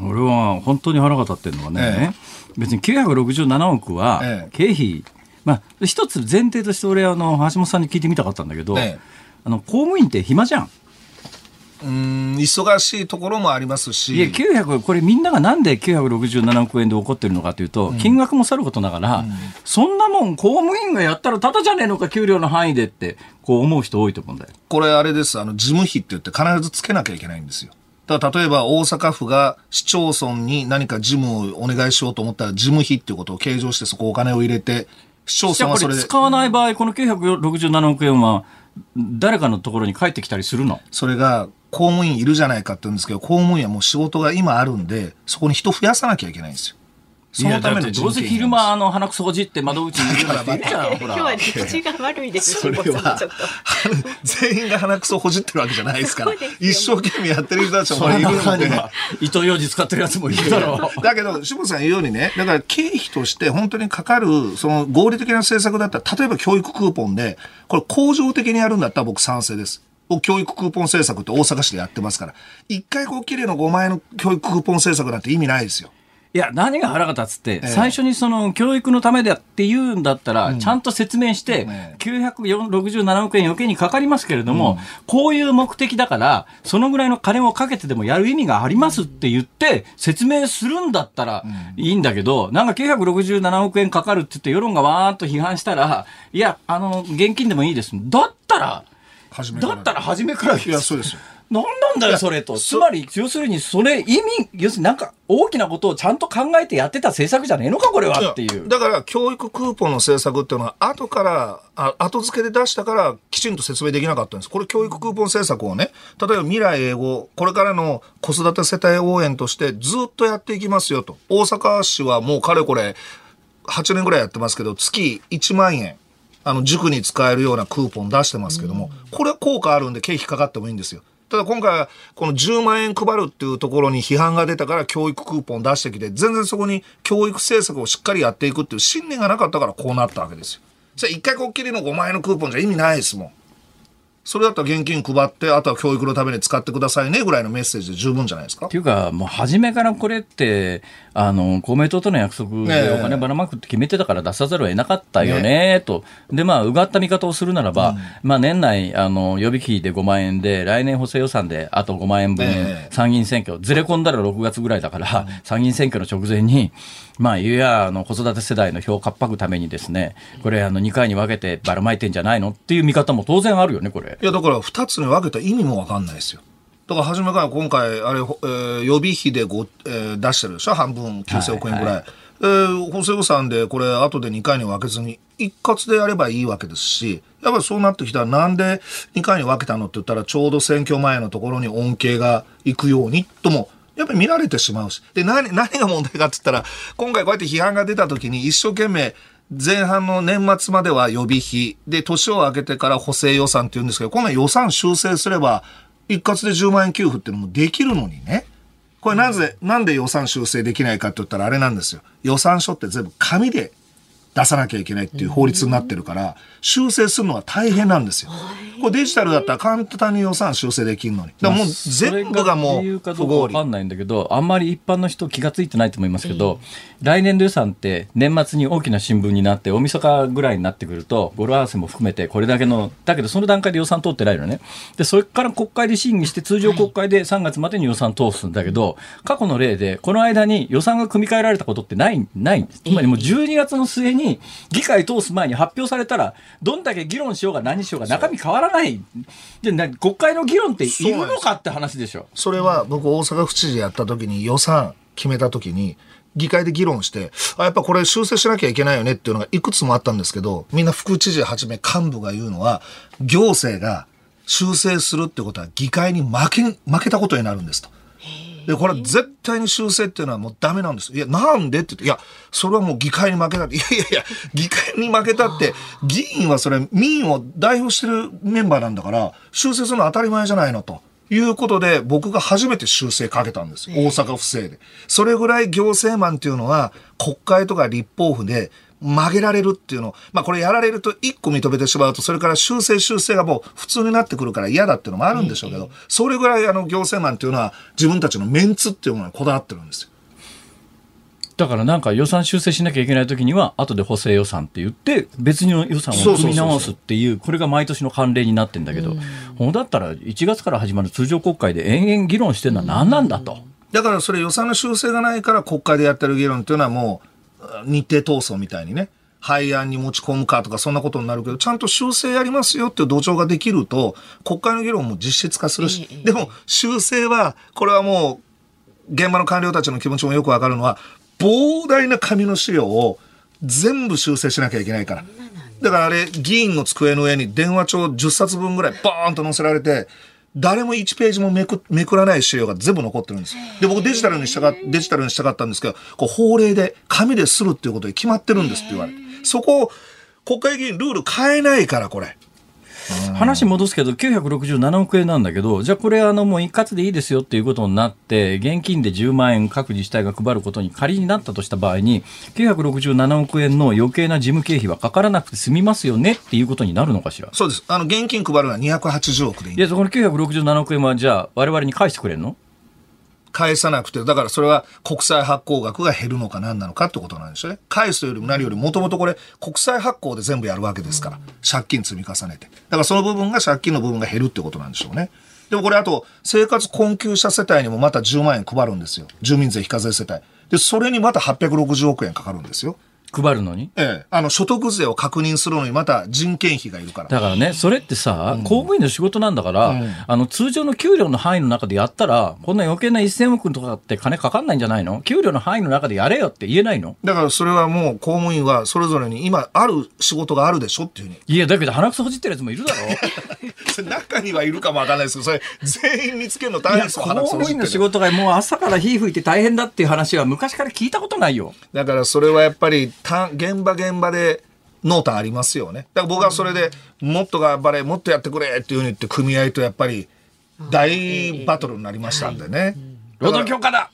俺は本当に腹が立ってるのはね、ええ、別に967億は経費、えまあ、一つ前提として俺あの橋本さんに聞いてみたかったんだけど、ええ、あの公務員って暇じゃん。うん忙しいところもありますし。いや、900、これみんながなんで967億円で起こってるのかというと、うん、金額もさることながら、うん、そんなもん公務員がやったらただじゃねえのか、給料の範囲でって、こう思う人多いと思うんだよ。これあれです、あの、事務費って言って必ずつけなきゃいけないんですよ。だから例えば大阪府が市町村に何か事務をお願いしようと思ったら事務費っていうことを計上してそこお金を入れて市町村はそれ使わない場合、この967億円は、誰かのところに帰ってきたりするの？それが、公務員いるじゃないかって言うんですけど、公務員はもう仕事が今あるんで、そこに人増やさなきゃいけないんですよ。そのためにどうせ昼間あの鼻くそほじって窓口にいるからばっか今日は口が悪いですそれは全員が鼻くそほじってるわけじゃないですから一生懸命やってる人たちもいるので糸ようじ使ってる。やつもいるだろうだけど志保さん言うようにねだから経費として本当にかかるその合理的な政策だったら例えば教育クーポンでこれ恒常的にやるんだったら僕賛成です。教育クーポン政策って大阪市でやってますから、一回こう綺麗な5万円の教育クーポン政策なんて意味ないですよ。いや、何が腹が立つって、最初にその教育のためだって言うんだったら、ちゃんと説明して、967億円余計にかかりますけれども、こういう目的だから、そのぐらいの金をかけてでもやる意味がありますって言って、説明するんだったらいいんだけど、なんか967億円かかるって言って世論がわーっと批判したら、いや、あの、現金でもいいです。だったら、だったら初めから。いや、そうですよ。何なんだよ、それと。つまり、要するに、それ意味、要するになんか大きなことをちゃんと考えてやってた政策じゃねえのか、これはっていう。だから、教育クーポンの政策っていうのは、後から、あ後付けで出したから、きちんと説明できなかったんです。これ、教育クーポン政策をね、例えば未来英語、これからの子育て世帯応援としてずっとやっていきますよと。大阪市はもうかれこれ、8年ぐらいやってますけど、月1万円。あの、塾に使えるようなクーポン出してますけども、これは効果あるんで経費かかってもいいんですよ。ただ今回はこの10万円配るっていうところに批判が出たから教育クーポン出してきて、全然そこに教育政策をしっかりやっていくっていう信念がなかったからこうなったわけですよ。それ一回こっきりの5万円のクーポンじゃ意味ないですもん。それだったら現金配って、あとは教育のために使ってくださいねぐらいのメッセージで十分じゃないですか？っていうか、もう初めからこれって、あの、公明党との約束でお金ばらまくって決めてたから出さざるを得なかったよね、と。で、まあ、うがった見方をするならば、うん、まあ、年内、あの、予備費で5万円で、来年補正予算であと5万円分、参議院選挙、ずれ込んだら6月ぐらいだから、参議院選挙の直前に、まあ、いや、あの、子育て世代の票をかっぱくためにですね、これ、あの、2回に分けてばらまいてんじゃないのっていう見方も当然あるよね、これ。れ。いや、だから2つに分けた意味も分かんないですよ。だから初めから今回、あれ、えー、予備費でご、えー、出してるでしょ？半分9000億円ぐらい。はいはいえー、補正予算でこれ後で2回に分けずに一括でやればいいわけですし、やっぱりそうなってきたらなんで2回に分けたのって言ったらちょうど選挙前のところに恩恵がいくようにともやっぱり見られてしまうし。で、何、何が問題かって言ったら、今回こうやって批判が出た時に一生懸命前半の年末までは予備費、で、年を明けてから補正予算って言うんですけど、今回予算修正すれば、一括で10万円給付っていうのもできるのにね。これなぜ、なんで予算修正できないかって言ったらあれなんですよ。予算書って全部紙で出さなきゃいけないっていう法律になってるから、修正するのは大変なんですよ。これデジタルだったら簡単に予算修正できるのに。だもう全部がもう不合理。わかんないんだけど、あんまり一般の人気が付いてないと思いますけど、えー、来年度予算って年末に大きな新聞になって、大晦日ぐらいになってくると、語呂合わせも含めてこれだけの、だけどその段階で予算通ってないのね。で、それから国会で審議して通常国会で3月までに予算通すんだけど、過去の例でこの間に予算が組み替えられたことってない、ないんです。つまりもう12月の末に議会通す前に発表されたら、どんだけ議論しようが何しようが中身変わらない。で、国会の議論っているのかって話でしょ。それは僕大阪府知事やった時に予算決めた時に、議会で議論して、あ、やっぱこれ修正しなきゃいけないよねっていうのがいくつもあったんですけど、みんな副知事はじめ幹部が言うのは、行政が修正するってことは議会に負け、負けたことになるんですと。で、これ絶対に修正っていうのはもうダメなんです。いや、なんでって言って、いや、それはもう議会に負けたって。いやいやいや、議会に負けたって、議員はそれ民を代表してるメンバーなんだから、修正するのは当たり前じゃないのと。いうことで、僕が初めて修正かけたんです。大阪府政で。それぐらい行政マンっていうのは、国会とか立法府で曲げられるっていうの。まあこれやられると一個認めてしまうと、それから修正修正がもう普通になってくるから嫌だっていうのもあるんでしょうけど、それぐらいあの行政マンっていうのは自分たちのメンツっていうものにこだわってるんですよ。だからなんか予算修正しなきゃいけないときには、後で補正予算って言って、別の予算を組み直すっていう、これが毎年の慣例になってんだけど、ほんだったら1月から始まる通常国会で延々議論してるのは何なんだと。だからそれ予算の修正がないから国会でやってる議論っていうのはもう、日程闘争みたいにね、廃案に持ち込むかとかそんなことになるけど、ちゃんと修正やりますよっていう土壌ができると、国会の議論も実質化するし、でも修正は、これはもう、現場の官僚たちの気持ちもよくわかるのは、膨大な紙の資料を全部修正しなきゃいけないから。だからあれ、議員の机の上に電話帳10冊分ぐらいバーンと載せられて、誰も1ページもめくめくらない資料が全部残ってるんです。で、僕デジタルにしたか、デジタルにしたかったんですけど、こう法令で紙でするっていうことで決まってるんですって言われて。そこを国会議員ルール変えないから、これ。話戻すけど、967億円なんだけど、じゃあこれ、あの、もう一括でいいですよっていうことになって、現金で10万円各自治体が配ることに仮になったとした場合に、967億円の余計な事務経費はかからなくて済みますよねっていうことになるのかしら？そうです。あの、現金配るのは280億でいい。いや、そこの967億円は、じゃあ、我々に返してくれるの？返さなくて、だからそれは国債発行額が減るのか何なのかってことなんですよね。返すというよりも何よりもともとこれ国債発行で全部やるわけですから、借金積み重ねて。だからその部分が借金の部分が減るってことなんでしょうね。でもこれあと生活困窮者世帯にもまた10万円配るんですよ。住民税非課税世帯。で、それにまた860億円かかるんですよ。配るのに？ええ。あの、所得税を確認するのにまた人件費がいるから。だからね、それってさ、うん、公務員の仕事なんだから、うん、あの、通常の給料の範囲の中でやったら、こんな余計な1000億とかって金かかんないんじゃないの？給料の範囲の中でやれよって言えないの？だからそれはもう公務員はそれぞれに今ある仕事があるでしょっていうふうに。いや、だけど鼻くそほじってるやつもいるだろ 中にはいるかもわかんないですけど、それ全員見つけるの大変ですよ、公務員の仕事がもう朝から火吹いて大変だっていう話は昔から聞いたことないよ。だからそれはやっぱり、現場現場で濃淡ありますよね。だから僕はそれでもっと頑張れ、もっとやってくれっていうふうに言って組合とやっぱり大バトルになりましたんでね。労働強化だ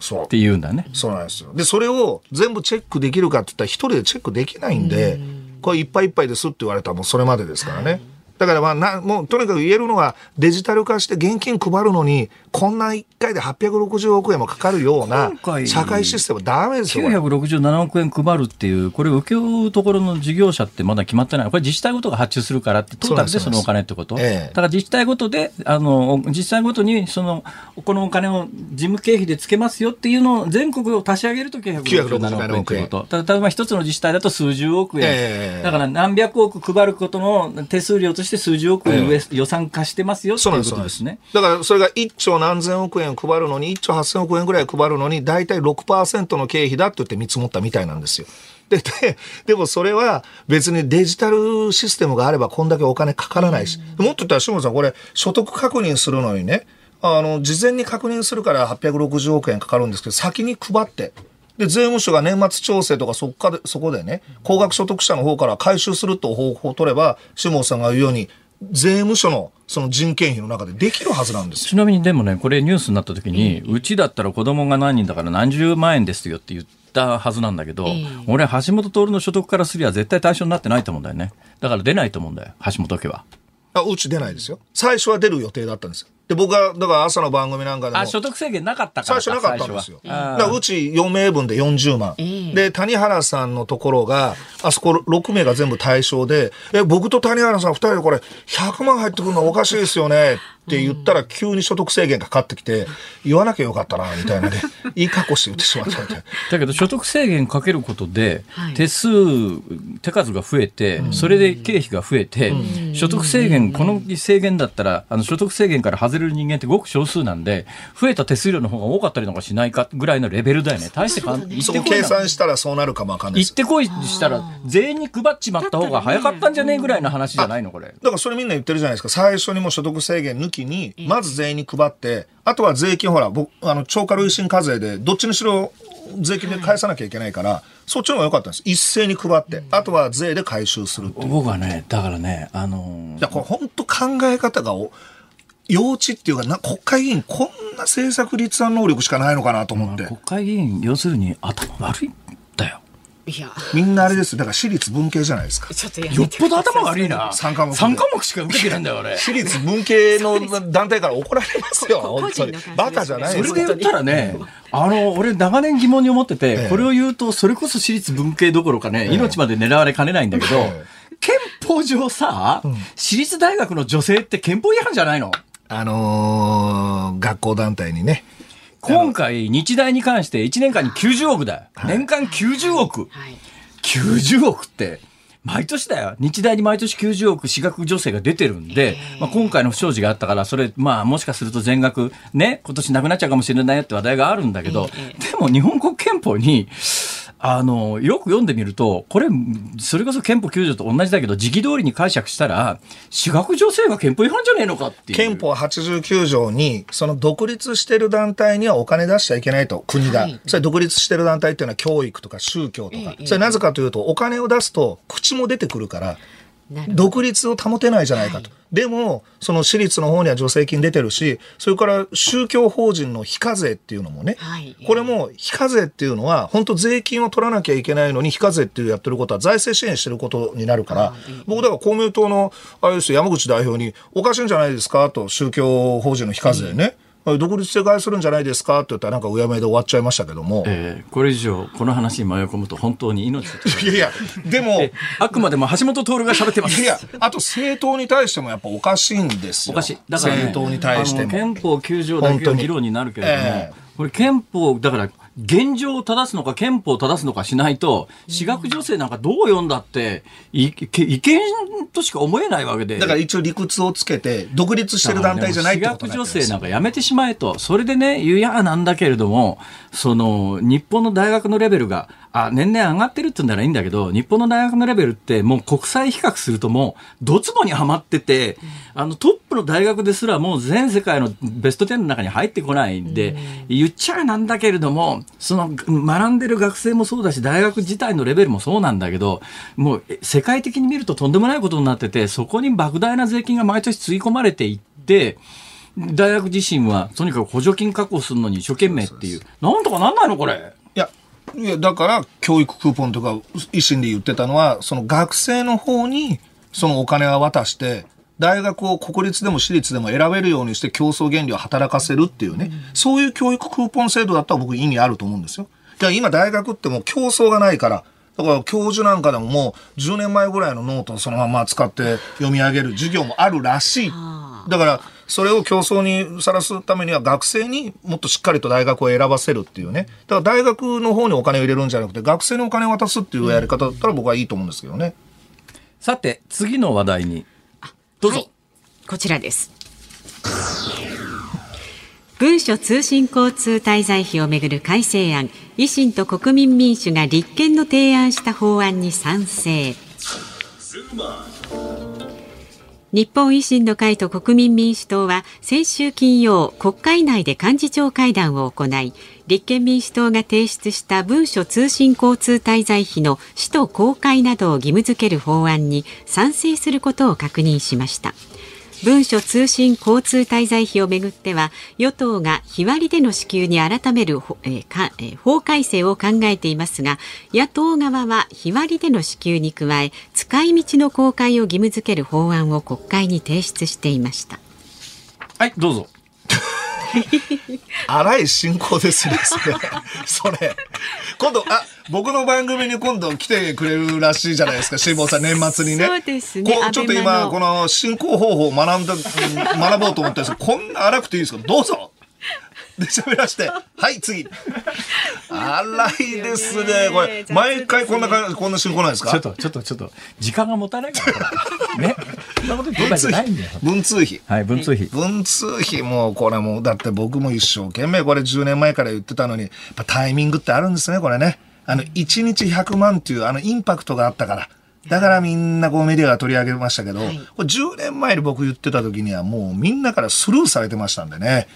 そうって言うんだね。そうなんですよ。で、それを全部チェックできるかって言ったら一人でチェックできないんで、これいっぱいいっぱいですって言われたらもうそれまでですからね。だからまあな、もうとにかく言えるのはデジタル化して現金配るのに、こんな1回で860億円もかかるような社会システムダメですよ。967億円配るっていう、これ請け負うところの事業者ってまだ決まってない。これ自治体ごとが発注するからって、トータルでそのお金ってこと、ええ、だから自治体ごとで、あの、自治体ごとにその、このお金を事務経費でつけますよっていうのを全国を足し上げると967億円ってこと。例えば一つの自治体だと数十億円。え、だから何百億配ることの手数料としてして数十億円予算化してますよっていうことですね。だからそれが1兆何千億円配るのに、1兆8000億円ぐらい配るのに、大体6%の経費だって言って見積もったみたいなんですよ。で、で、でもそれは別にデジタルシステムがあればこんだけお金かからないし、もっと言ったら、下村さん、これ、所得確認するのにね、あの、事前に確認するから860億円かかるんですけど、先に配って、で、税務署が年末調整とかそこで、そこでね、高額所得者の方から回収すると方法を取れば、下本さんが言うように、税務署のその人件費の中でできるはずなんですちなみにでもね、これニュースになった時に、うん、ちだったら子供が何人だから何十万円ですよって言ったはずなんだけど、えー、俺、橋本徹の所得からすりゃ絶対対象になってないと思うんだよね。だから出ないと思うんだよ、橋本家は。あ、うち出ないですよ。最初は出る予定だったんですよ。で、僕は、だから朝の番組なんかでも。あ、所得制限なかったから最初なかったんですよ。だからうち4名分で40万。で、谷原さんのところが、あそこ6名が全部対象で、え、僕と谷原さん2人でこれ、100万入ってくるのおかしいですよね。って言ったら急に所得制限がかかってきて、言わなきゃよかったな、みたいなね。いい格好して言ってしまったみたいな。だけど所得制限かけることで、手数、手数が増えて、それで経費が増えて、所得制限、この制限だったら、あの所得制限から外れる人間ってごく少数なんで、増えた手数料の方が多かったりなんかしないかぐらいのレベルだよね。大してかん、そう計算したらそうなるかもわかんない行ってこいしたら、全員に配っちまった方が早かったんじゃねえぐらいの話じゃないの、これ。だからそれみんな言ってるじゃないですか。最初にも所得制限抜きに、まず全員に配って、あとは税金、ほら、僕、あの、超過累進課税で、どっちにしろ税金で返さなきゃいけないから、そっちの方が良かったんです。一斉に配って、あとは税で回収する僕はね、だからね、あのー、いや、これ本当考え方が幼稚っていうかな、国会議員、こんな政策立案能力しかないのかなと思って。国会議員、要するに頭悪いんだよ。いや。みんなあれですだから私立文系じゃないですか。ちょっとよっぽど頭悪いな。3科目3科目しか受けてないんだよ俺。私立文系の団体から怒られますよ本当に。バカじゃないそれで言ったらねあの俺長年疑問に思ってて、ええ、これを言うとそれこそ私立文系どころかね、え、命まで狙われかねないんだけど、憲法上さ、うん、私立大学の女性って憲法違反じゃないの？あのー、学校団体にね今回、日大に関して1年間に90億だよ。年間90億。はい、90億って、毎年だよ。日大に毎年90億私学助成が出てるんで、まあ、今回の不祥事があったから、それ、まあ、もしかすると全額、ね、今年なくなっちゃうかもしれないよって話題があるんだけど、でも日本国憲法に、あの、よく読んでみると、これ、それこそ憲法9条と同じだけど、時期通りに解釈したら、私学女性が憲法違反じゃねえのかっていう。憲法89条に、その独立してる団体にはお金出しちゃいけないと、国が。はい、それ独立してる団体っていうのは教育とか宗教とか。それなぜかというと、お金を出すと、口も出てくるから、独立を保てないじゃないかと。はい、でも、その私立の方には助成金出てるし、それから宗教法人の非課税っていうのもね、はい、これも非課税っていうのは、本当税金を取らなきゃいけないのに非課税っていうやってることは財政支援してることになるから、僕だから公明党の、あれですよ、山口代表に、おかしいんじゃないですか？と、宗教法人の非課税ね。独立性害するんじゃないですか？って言ったら、なんかうやめで終わっちゃいましたけども。えー、これ以上、この話に迷い込むと本当に命 いやいや、でも、あくまでも橋本徹が喋ってます。いや、あと政党に対してもやっぱおかしいんですよ。おかしい。だから、ね、政党に対しても。憲法9条だけが議論になるけれども、えー、これ憲法、だから現状を正すのか憲法を正すのかしないと、私学女性なんかどう読んだって、い、違憲としか思えないわけで。だから一応理屈をつけて、独立してる団体じゃないってこと私学女性なんかやめてしまえと。それでね、言うやなんだけれども、その、日本の大学のレベルが、あ、年々上がってるって言うんならいいんだけど、日本の大学のレベルってもう国際比較するともう、ドツボにはまってて、あのトップの大学ですらもう全世界のベスト10の中に入ってこないんで、言っちゃなんだけれども、その学んでる学生もそうだし、大学自体のレベルもそうなんだけど、もう世界的に見るととんでもないことになってて、そこに莫大な税金が毎年つぎ込まれていって、大学自身はとにかく補助金確保するのに一生懸命っていう。なんとかなんないのこれ。いや、だから、教育クーポンとか、維新で言ってたのは、その学生の方に、そのお金は渡して、大学を国立でも私立でも選べるようにして競争原理を働かせるっていうね、うん、そういう教育クーポン制度だったら僕意味あると思うんですよ。じゃあ今大学ってもう競争がないから、だから教授なんかでももう10年前ぐらいのノートをそのまま使って読み上げる授業もあるらしい。だからそれを競争にさらすためには学生にもっとしっかりと大学を選ばせるっていうね。だから大学の方にお金を入れるんじゃなくて学生にお金を渡すっていうやり方だったら僕はいいと思うんですけどね。さて、次の話題にどうぞ。はい、こちらです。文書通信交通滞在費をめぐる改正案維新と国民民主が立憲の提案した法案に賛成。日本維新の会と国民民主党は先週金曜国会内で幹事長会談を行い立憲民主党が提出した文書通信交通滞在費の使途公開などを義務付ける法案に賛成することを確認しました。文書通信交通滞在費をめぐっては与党が日割りでの支給に改める、えーえー、法改正を考えていますが野党側は日割りでの支給に加え使い道の公開を義務付ける法案を国会に提出していました。はいどうぞ。荒い進行ですね、それ。それ。今度、あ、僕の番組に今度来てくれるらしいじゃないですか、辛坊さん、年末にね。そうですね。ちょっと今、この進行方法を学んだ、学ぼうと思ったんですけど、こんな荒くていいですか？どうぞで喋らして、はい、次。荒いですね、これ。毎回こんな感じ、こんな進行なんですか？ちょっと、ちょっと、ちょっと、時間が持たないから、ね。そんなこと言ってないんだよ。文通費。はい、文通費。文通費も、これもう、だって僕も一生懸命これ10年前から言ってたのに、タイミングってあるんですね、これね。あの、1日100万っていう、あの、インパクトがあったから。だからみんなこうメディアが取り上げましたけど、はい、これ10年前に僕言ってた時にはもうみんなからスルーされてましたんでね。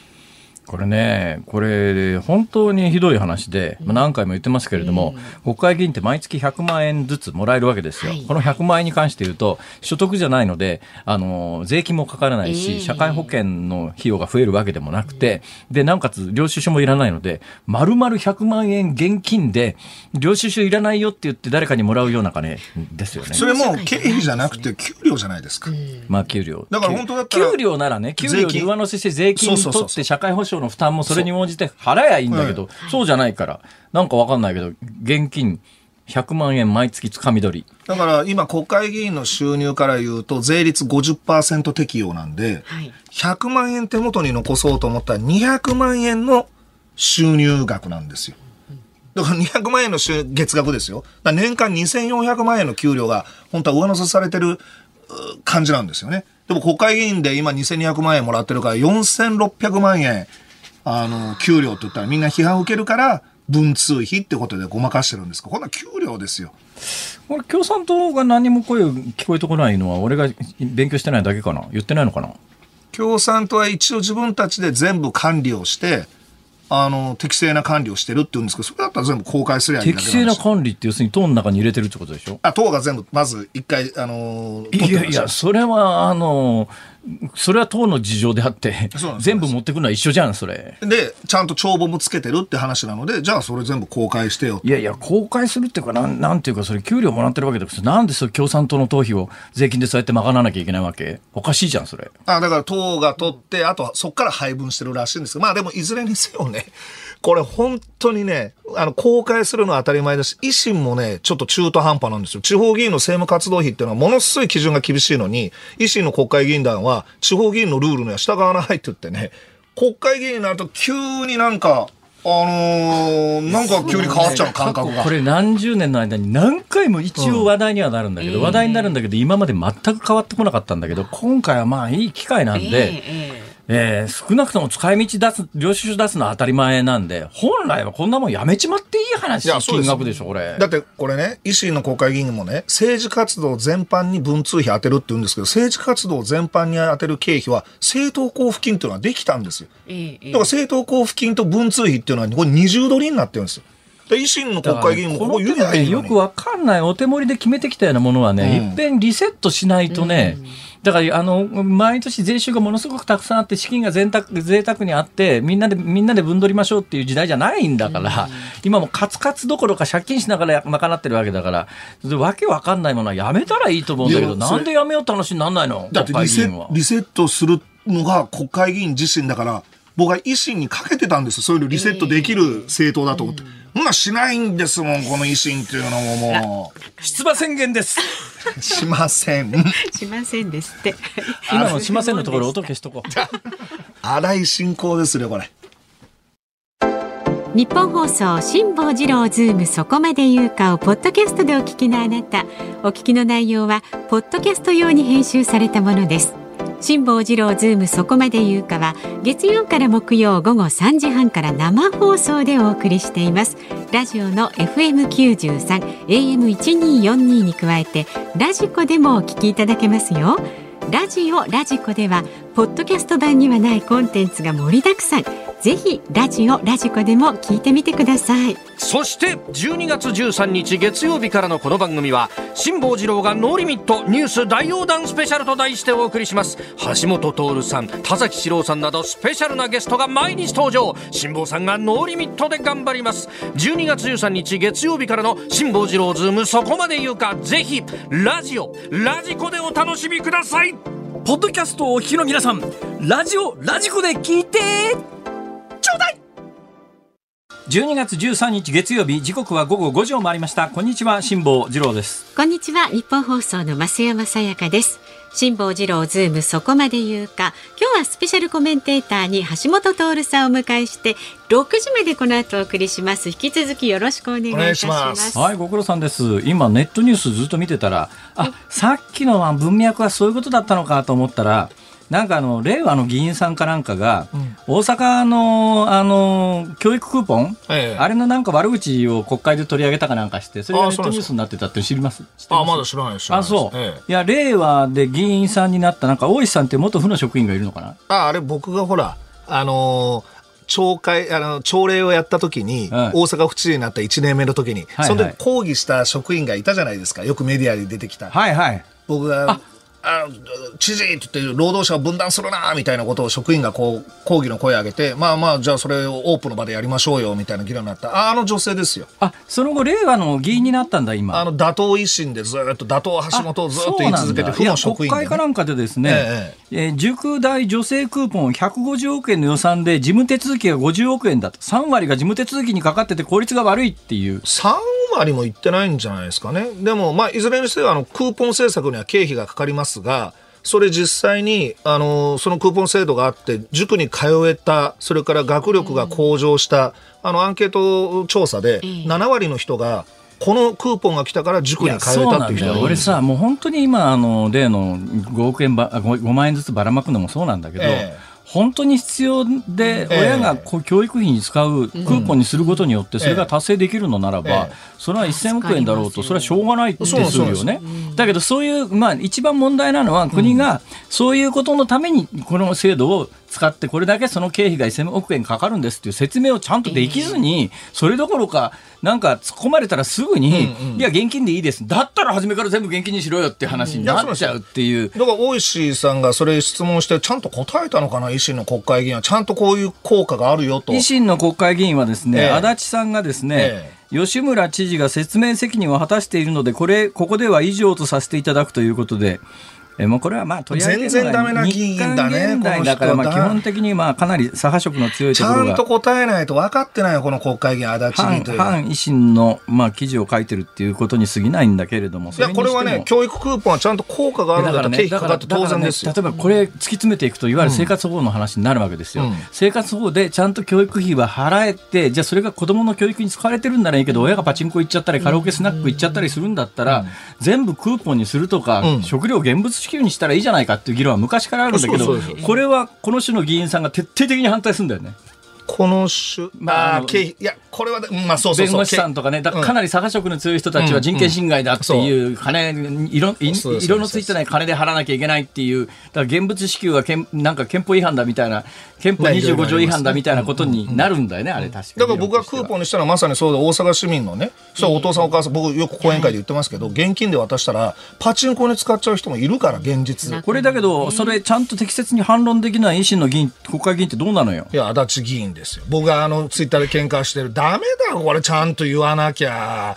これね、これ、本当にひどい話で、まあ、何回も言ってますけれども、国会議員って毎月100万円ずつもらえるわけですよ。この100万円に関して言うと、所得じゃないので、あの、税金もかからないし、社会保険の費用が増えるわけでもなくて、で、なおかつ、領収書もいらないので、丸々100万円現金で、領収書いらないよって言って誰かにもらうような金ですよね。それも経費じゃなくて給料じゃないですか。まあ、給料。だから本当だったら。給料ならね、給料に上乗せして税金取って社会保障の負担もそれに応じて払えばいいんだけど、そうじゃないから、なんかわかんないけど、現金100万円毎月つかみ取り。だから今国会議員の収入から言うと税率50%適用なんで、はい、100万円手元に残そうと思ったら200万円の収入額なんですよ。だから200万円の月額ですよ。年間2400万円の給料が本当は上乗せされてる感じなんですよね。でも国会議員で今2200万円もらってるから4600万円、あの、給料って言ったらみんな批判を受けるから、文通費ってことでごまかしてるんですか？こんな給料ですよ。これ共産党が何も声聞こえてこないのは俺が勉強してないだけかな？言ってないのかな？共産党は一応自分たちで全部管理をしてあの、適正な管理をしてるって言うんですけど、それだったら全部公開すりゃいい適正な管理って要するに党の中に入れてるってことでしょ？あ、党が全部、まず一回、あのー、いやいや、それは、あのー、それは党の事情であって、全部持ってくるのは一緒じゃん、それ。で、ちゃんと帳簿もつけてるって話なので、じゃあそれ全部公開してよ。いやいや、公開するっていうか、なん、なんていうか、それ給料もらってるわけだから、なんでそれ共産党の党費を税金でそうやって賄わなきゃいけないわけ？おかしいじゃん、それ。あ、だから党が取って、あとそこから配分してるらしいんですけど、まあでもいずれにせよね、これ本当にね、あの、公開するのは当たり前だし、維新もね、ちょっと中途半端なんですよ。地方議員の政務活動費っていうのはものすごい基準が厳しいのに、維新の国会議員団は地方議員のルールには従わないって言ってね、国会議員になると急になんか、あのー、なんか急に変わっちゃう感覚が。これ何十年の間に何回も一応話題にはなるんだけど、うん、話題になるんだけど、今まで全く変わってこなかったんだけど、今回はまあいい機会なんで、えーえーえー、少なくとも使い道出す、領収書出すのは当たり前なんで、本来はこんなもんやめちまっていい話、金額でしょ、これ。だってこれね、維新の国会議員もね、政治活動全般に文通費当てるって言うんですけど、政治活動全般に当てる経費は政党交付金っていうのはできたんですよ。だから政党交付金と文通費っていうのはこれ二重取りになってるんですよ。維新の国会議員もここ言ないよくわかんないお手盛りで決めてきたようなものはね、うん、いっぺんリセットしないとね、うんだから、あの、毎年税収がものすごくたくさんあって、資金が贅沢贅沢にあって、みんなで、みんなで分取りましょうっていう時代じゃないんだから、今もカツカツどころか借金しながら賄ってるわけだから、わけわかんないものはやめたらいいと思うんだけど、なんでやめようって話になんないの？だってリセリセットするのが国会議員自身だから、僕は維新にかけてたんですそういうのリセットできる政党だと思って。そんなしないんですもん、この維新っていうのももう。出馬宣言です。しません。しませんですって。今のしませんのところ音消しとこう。荒い進行ですね、これ。ニッポン放送辛坊治郎ズームそこまで言うかをポッドキャストでお聞きのあなたお聞きの内容はポッドキャスト用に編集されたものです辛坊治郎ズームそこまで言うかは月曜から木曜午後3時半から生放送でお送りしています。ラジオの FM93 AM1242 に加えてラジコでもお聞きいただけますよ。ラジオラジコではポッドキャスト版にはないコンテンツが盛りだくさん。ぜひラジオラジコでも聞いてみてください。そして12月13日月曜日からのこの番組は辛坊治郎がノーリミットニュース大横断スペシャルと題してお送りします。橋下徹さん田崎史郎さんなどスペシャルなゲストが毎日登場。辛坊さんがノーリミットで頑張ります。12月13日月曜日からの辛坊治郎ズームそこまで言うか。ぜひラジオラジコでお楽しみください。ポッドキャストをお聞きの皆さんラジオラジコで聞いてちょうだい !12 月13日月曜日時刻は午後5時を回りました。こんにちは辛坊治郎です。こんにちはニッポン放送の増山さやかです辛坊治郎ズームそこまで言うか。今日はスペシャルコメンテーターに橋下徹さんをお迎えして6時までこの後お送りします。引き続きよろしくお願いいたします。はいご苦労さんです。今ネットニュースずっと見てたらあさっきの文脈はそういうことだったのかと思ったらなんかあの令和の議員さんかなんかが、うん、大阪のあの教育クーポン、ええ、あれのなんか悪口を国会で取り上げたかなんかしてそれがネットニュースになってたって知ります？あまだ知らないですあそう、ええ、いや令和で議員さんになったなんか大石さんって元府の職員がいるのかな？ああれ僕がほらあのー懲戒、あの、朝礼をやった時に、大阪府知事になった1年目の時に、はい、その時抗議した職員がいたじゃないですか。よくメディアに出てきた。はいはい。僕があ知事って言って労働者を分断するなみたいなことを職員がこう抗議の声を上げてまあまあじゃあそれをオープンの場でやりましょうよみたいな議論になった。あの女性ですよ。あその後令和の議員になったんだ今。あの打倒維新でずっと打倒橋本をずっと言い続けて府の職員で、ね、国会かなんかでですね、えええー、塾大女性クーポン150億円の予算で事務手続きが50億円だと。3割が事務手続きにかかってて効率が悪いっていう。3割もいってないんじゃないですかね。でもまあいずれにせよあのクーポン政策には経費がかかりますがそれ実際に、あの、そのクーポン制度があって、塾に通えた、それから学力が向上した、あの、アンケート調査で、7割の人が、このクーポンが来たから塾に通えたっていう人が俺さ、もう本当に今、あの、例の5億円ば、5万円ずつばらまくのもそうなんだけど、えー本当に必要で、親がこう教育費に使うクーポンにすることによって、それが達成できるのならば、それは1000億円だろうと、それはしょうがないですよ。ね。だけど、そういう、まあ、一番問題なのは、国がそういうことのために、この制度を使ってこれだけその経費が1000億円かかるんですっていう説明をちゃんとできずに、それどころかなんか突っ込まれたらすぐに、いや現金でいいです。だったら初めから全部現金にしろよって話になっちゃうっていう。だから大石さんがそれ質問してちゃんと答えたのかな維新の国会議員は。ちゃんとこういう効果があるよと。維新の国会議員はですね、え足立さんがですね、え。吉村知事が説明責任を果たしているのでこれここでは以上とさせていただくということでえもうこれはまあ取り上げ全然ダメな議員だね。だからまあ基本的にまあかなり左派色の強いところが。ちゃんと答えないと分かってないよ、この国会議員、足立議員という反維新のまあ記事を書いてるっていうことに過ぎないんだけれども、いや、これはね、教育クーポンはちゃんと効果があるんだ経費かかって当然ですよ、ね、例えばこれ突き詰めていくと、いわゆる生活保護の話になるわけですよ。うん、生活保護でちゃんと教育費は払えて、じゃあそれが子どもの教育に使われてるんならいいけど、親がパチンコ行っちゃったり、カラオケスナック行っちゃったりするんだったら、全部クーポンにするとか、食料現物支給にしたらいいじゃないかっていう議論は昔からあるんだけど、これはこの種の議員さんが徹底的に反対するんだよね。この種、まあ、経費、いや、これは、まあ、そうそう弁護士さんとかね、だかかなり左派色の強い人たちは人権侵害だっていう、金、色、色のついてない金で払わなきゃいけないっていう、だから現物支給はけんなんか憲法違反だみたいな、憲法25条違反だみたいなことになるんだよね、あれ確かに。だから僕がクーポンにしたらまさにそうで、大阪市民のね、そうお父さんお母さん、僕よく講演会で言ってますけど、現金で渡したら、パチンコに使っちゃう人もいるから、現実。これだけど、それちゃんと適切に反論できない維新の議員、国会議員ってどうなのよ？いや、足立議員ですよ。僕があの、ツイッターで喧嘩してる。ダメだこれちゃんと言わなきゃ。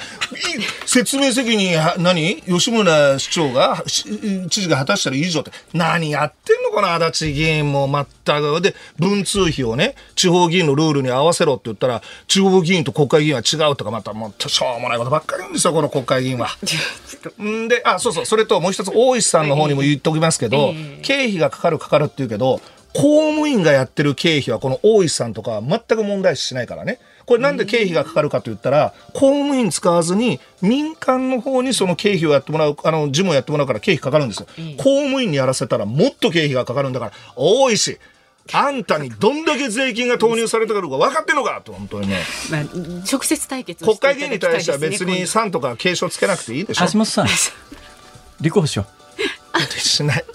説明責任、何？吉村市長が、知事が果たしたらいいぞって。何やってんのこの足立議員も全く。で、文通費をね、地方議員のルールに合わせろって言ったら、地方議員と国会議員は違うとか、またもう、しょうもないことばっかり言うんですよ、この国会議員は。んで、あ、そうそう、それともう一つ、大石さんの方にも言っておきますけど、経費がかかるかかるって言うけど、公務員がやってる経費はこの大石さんとか全く問題視しないからね。これなんで経費がかかるかと言ったら、公務員使わずに民間の方にその経費をやってもらう、あの、事務をやってもらうから経費かかるんですよ。公務員にやらせたらもっと経費がかかるんだから、多いし、あんたにどんだけ税金が投入されてるか分かってんのかと、本当にね。まあ、直接対決国会議員に対しては別に3とか継承つけなくていいでしょ。橋本さん、立候補しよ しない。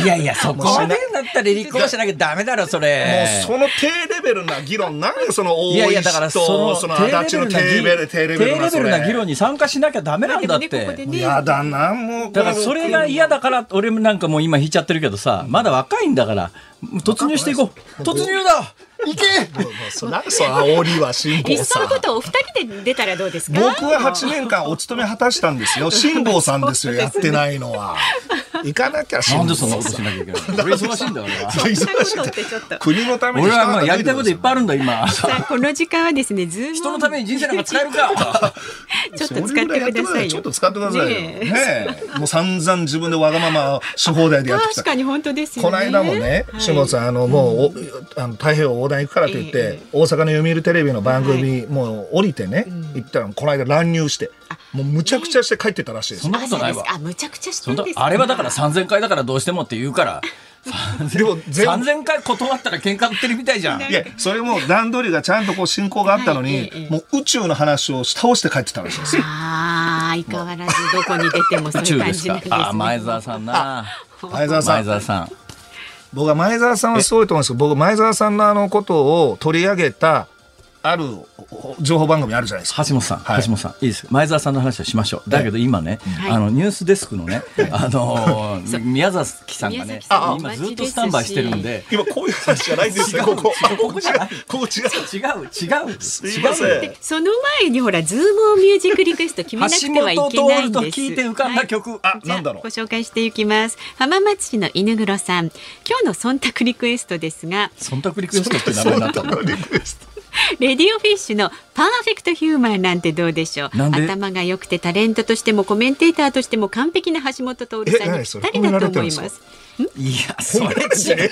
う。いやいや、そこまでだったら立候補しなきゃダメだろ、そもれ。うその低レベルな議論、なんでその大いやいや、石だからそと、のその足立の低レベル、低レベルなそ低レベルな議れ。論に参加しなきゃダメなんだってで。ねやだな、もう。だからそれが嫌だから、俺もなんかもう今引いちゃってるけどさ、まだ若いんだから、突入していこう。突入だ行けもうそなんでその煽りは辛いっ坊さんそのこ。とお二人で出たらどうですか？僕は8年間お勤め果たしたんですよ。辛坊さんですよ、やってないのは。行かなきゃ辛坊なんでそんなことさしなきゃいけない 忙しいんだよ、俺は。忙しいってちょっと国のために俺はまあやりたいこといっぱいあるんだ、今。さあこの時間はですねズームを人のために人生なんか使えるか？ちょっと使ってくださいよちょっと使ってくださいよ。ね。もう散々自分でわがままし放題でやってきた確。かに本当ですよねこの間もね、はい下さん、あの、もう、おあの太平洋横断行くからといって、ええ大阪の読売テレビの番組、もう降りてね、行ったら、この間乱入して、もうむちゃくちゃして帰ってたらしいですそんよ。なことないわあ。むちゃくちゃしてそんなるんですねあれはだから3000回だからどうしてもって言うから。でも全部3000回断ったら喧嘩売ってるみたいじゃん。いや、それも段取りがちゃんとこう進行があったのに、はいええもう宇宙の話を倒して帰ってたらしいですよ。ああ相変わらずどこに出てもそういう宇宙です感じなんです、ね、かあー、前澤さんな。前澤さん。前澤さん。僕は前澤さんはすごいと思うんですけど、僕、前澤さんのあのことを取り上げた、ある情報番組あるじゃないですか。橋下さん、はい。橋下さん、いいです。前澤さんの話はしましょう。だけど今ね、あの、ニュースデスクのね、あの ー、宮崎さんがね今ずっとスタンバイしてるんで、今こういう話じゃないんですよ、ここ。違うここじゃない。ここ違う。違う、違う、すいません。違うよ。その前にほらズームオンミュージックリクエスト決めなくてはいけないんです。聞いて浮かんだ曲。あなんだろう。ご。紹介していきます。浜松市の犬黒さん。今日の忖度リクエストですが。忖度リクエストって名前になったの？レディオフィッシュのパーフェクトヒューマンなんてどうでしょうなんで？頭が良くてタレントとしてもコメンテーターとしても完璧な橋本徹さんにぴったりだと思いますすいや、それ？違う。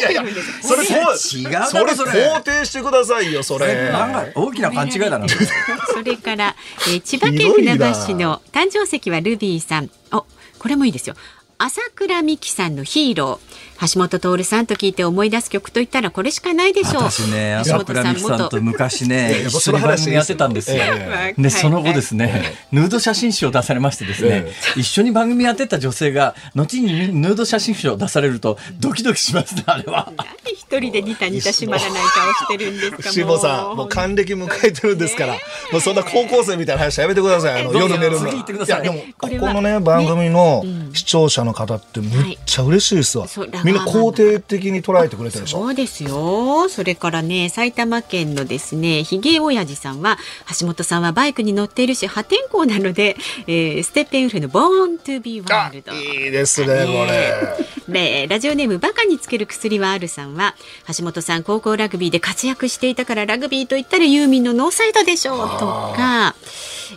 いやいやそれ違うだろそれそれ肯定してくださいよそれなんか大きな勘違いだな。それから、えー千葉県船橋市の誕生石はルビーさん。お、これもいいですよ。朝倉美希さんのヒーロー。橋本徹さんと聞いて思い出す曲といったらこれしかないでしょう。私ね、橋本朝倉美樹さんと昔ね、一緒に番組やってたんですよ。えで、その後ですね、ヌード写真集を出されましてですねえ、一緒に番組やってた女性が、後にヌード写真集を出されると、ドキドキしますね、あれは。一人でニタニタ閉まらない顔してるんですか。辛坊さん、もう還暦迎えてるんですから、もうそんな高校生みたいな話やめてください。あの夜寝るの。いや、でも、ここのね、番組の視聴者の方ってめっちゃ嬉しいですわそう。みんな肯定的に捉えてくれてるでしょ？そうですよ。それからね、埼玉県のですね、ひげおやじさんは、橋本さんはバイクに乗っているし、破天荒なので、えー、ステッペンウルフの Born to be あ Wild。、いいですね、これ。でラジオネームバカにつける薬はあるさんは橋本さん高校ラグビーで活躍していたからラグビーと言ったらユーミンのノーサイドでしょうとか、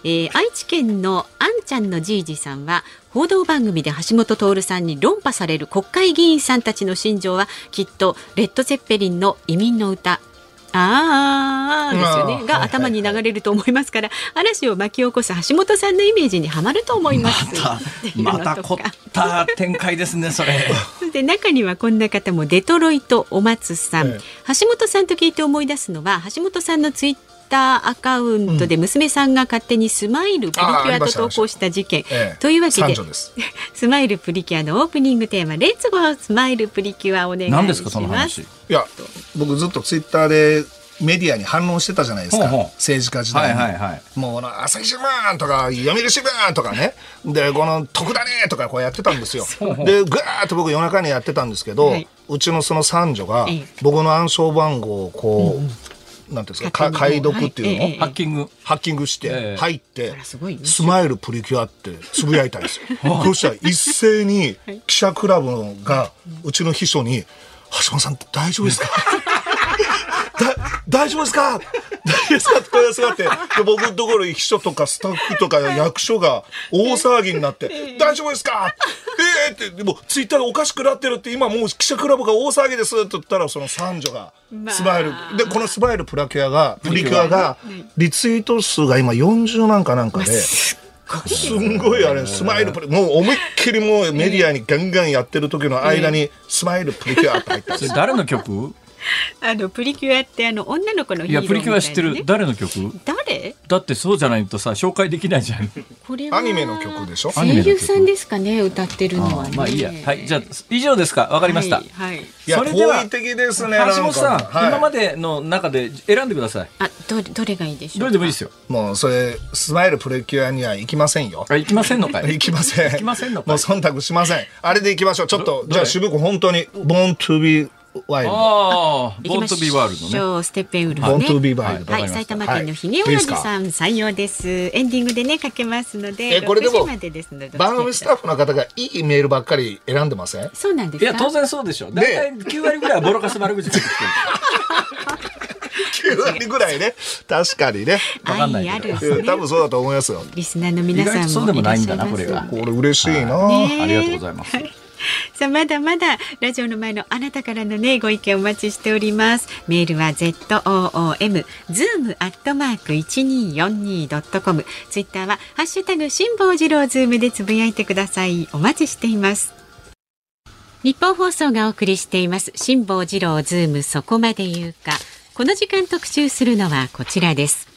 えー愛知県のあんちゃんのじいじさんは報道番組で橋本徹さんに論破される国会議員さんたちの心情はきっとレッド・ゼッペリンの移民の歌あーですよねうんが頭に流れると思いますから嵐を巻き起こす橋本さんのイメージにはまると思います。っていうのまた凝った展開ですね、それ。そして中にはこんな方もデトロイトお松さん、え橋下さんと聞いて思い出すのは橋下さんのツイッターアカウントで娘さんが勝手にスマイルプリキュアと投稿した事件、ええというわけで スマイルプリキュアのオープニングテーマ「レッツゴースマイルプリキュア」お願いします。何ですか、その話？いや、僕ずっとツイッターでメディアに反応してたじゃないですか。ほうほう政治家時代に。はいはいはいもう朝日新聞とか、読売新聞とかね。で、この、とくダネとかこうやってたんですよ。で、ぐーっと僕夜中にやってたんですけど、はいうちのその三女がええ、僕の暗証番号をこう、なんていうんですか、か解読っていうの？を、ハッキング。ハッキングしてええ。入ってスマイルプリキュアってつぶやいたんですよ。そしたら一斉に記者クラブがうちの秘書に「橋本さん大丈夫ですか？だ大丈夫ですか？大丈夫ですか？って声がすがって、で僕のところに秘書とかスタッフとか役所が大騒ぎになって、大丈夫ですか？ええって、でもツイッターがおかしくなってるって、今もう記者クラブが大騒ぎですって言ったら、その三女が、スマイル。で、このスマイルプラキュアが、プリキュアが、リツイート数が今40なんかなんかで、すんごいあれ、スマイルプリ、もう思いっきりもうメディアにガンガンやってる時の間に、スマイルプリキュアって入ったんですよ。それ誰の曲？あのプリキュアってあの女の子のヒーローいやプリキュア知ってる。誰の曲？誰？だってそうじゃないとさ紹介できないじゃん。これはアニメの曲でしょ？声優さんですかね歌ってるのはね。まあいいや。はいじゃあ以上ですか。わかりました、はい、はい。それでは的ですね。橋本さん、はい。今までの中で選んでください。あどれどれがいいでしょうどれでもいいですよ。もうそれスマイルプレキュアには行きませんよ。あ行きませんのかい？行きません。行きませんのかもう忖度しません。あれで行きましょう。ちょっとどじゃあ渋く本当に Born to be wild。ああボントビーワールドねステッペンウルフね be は wild。わかりましたはい、埼玉県のひげおやじさん採用です。エンディングでねかけますので、えこれでも6時までですので番組スタッフの方がいいメールばっかり選んでませんそうなんですか？いや当然そうでしょ大体9割ぐらいはボロカス悪口ついてきて ?9 割ぐらいね。確かにね。わかんないけど多分そうだと思いますよ。リスナーの皆さんも意外とそうでもないんだないらっしゃいますここれ嬉しいな。ねありがとうございます さあまだまだラジオの前のあなたからのねご意見お待ちしております。メールは z o o m zoom アットマーク一二四二ドットコム。ツイッターはハッシュタグ辛坊治郎ズームでつぶやいてください。お待ちしています。ニッポン放送がお送りしています。辛坊治郎ズームそこまで言うか。この時間特集するのはこちらです。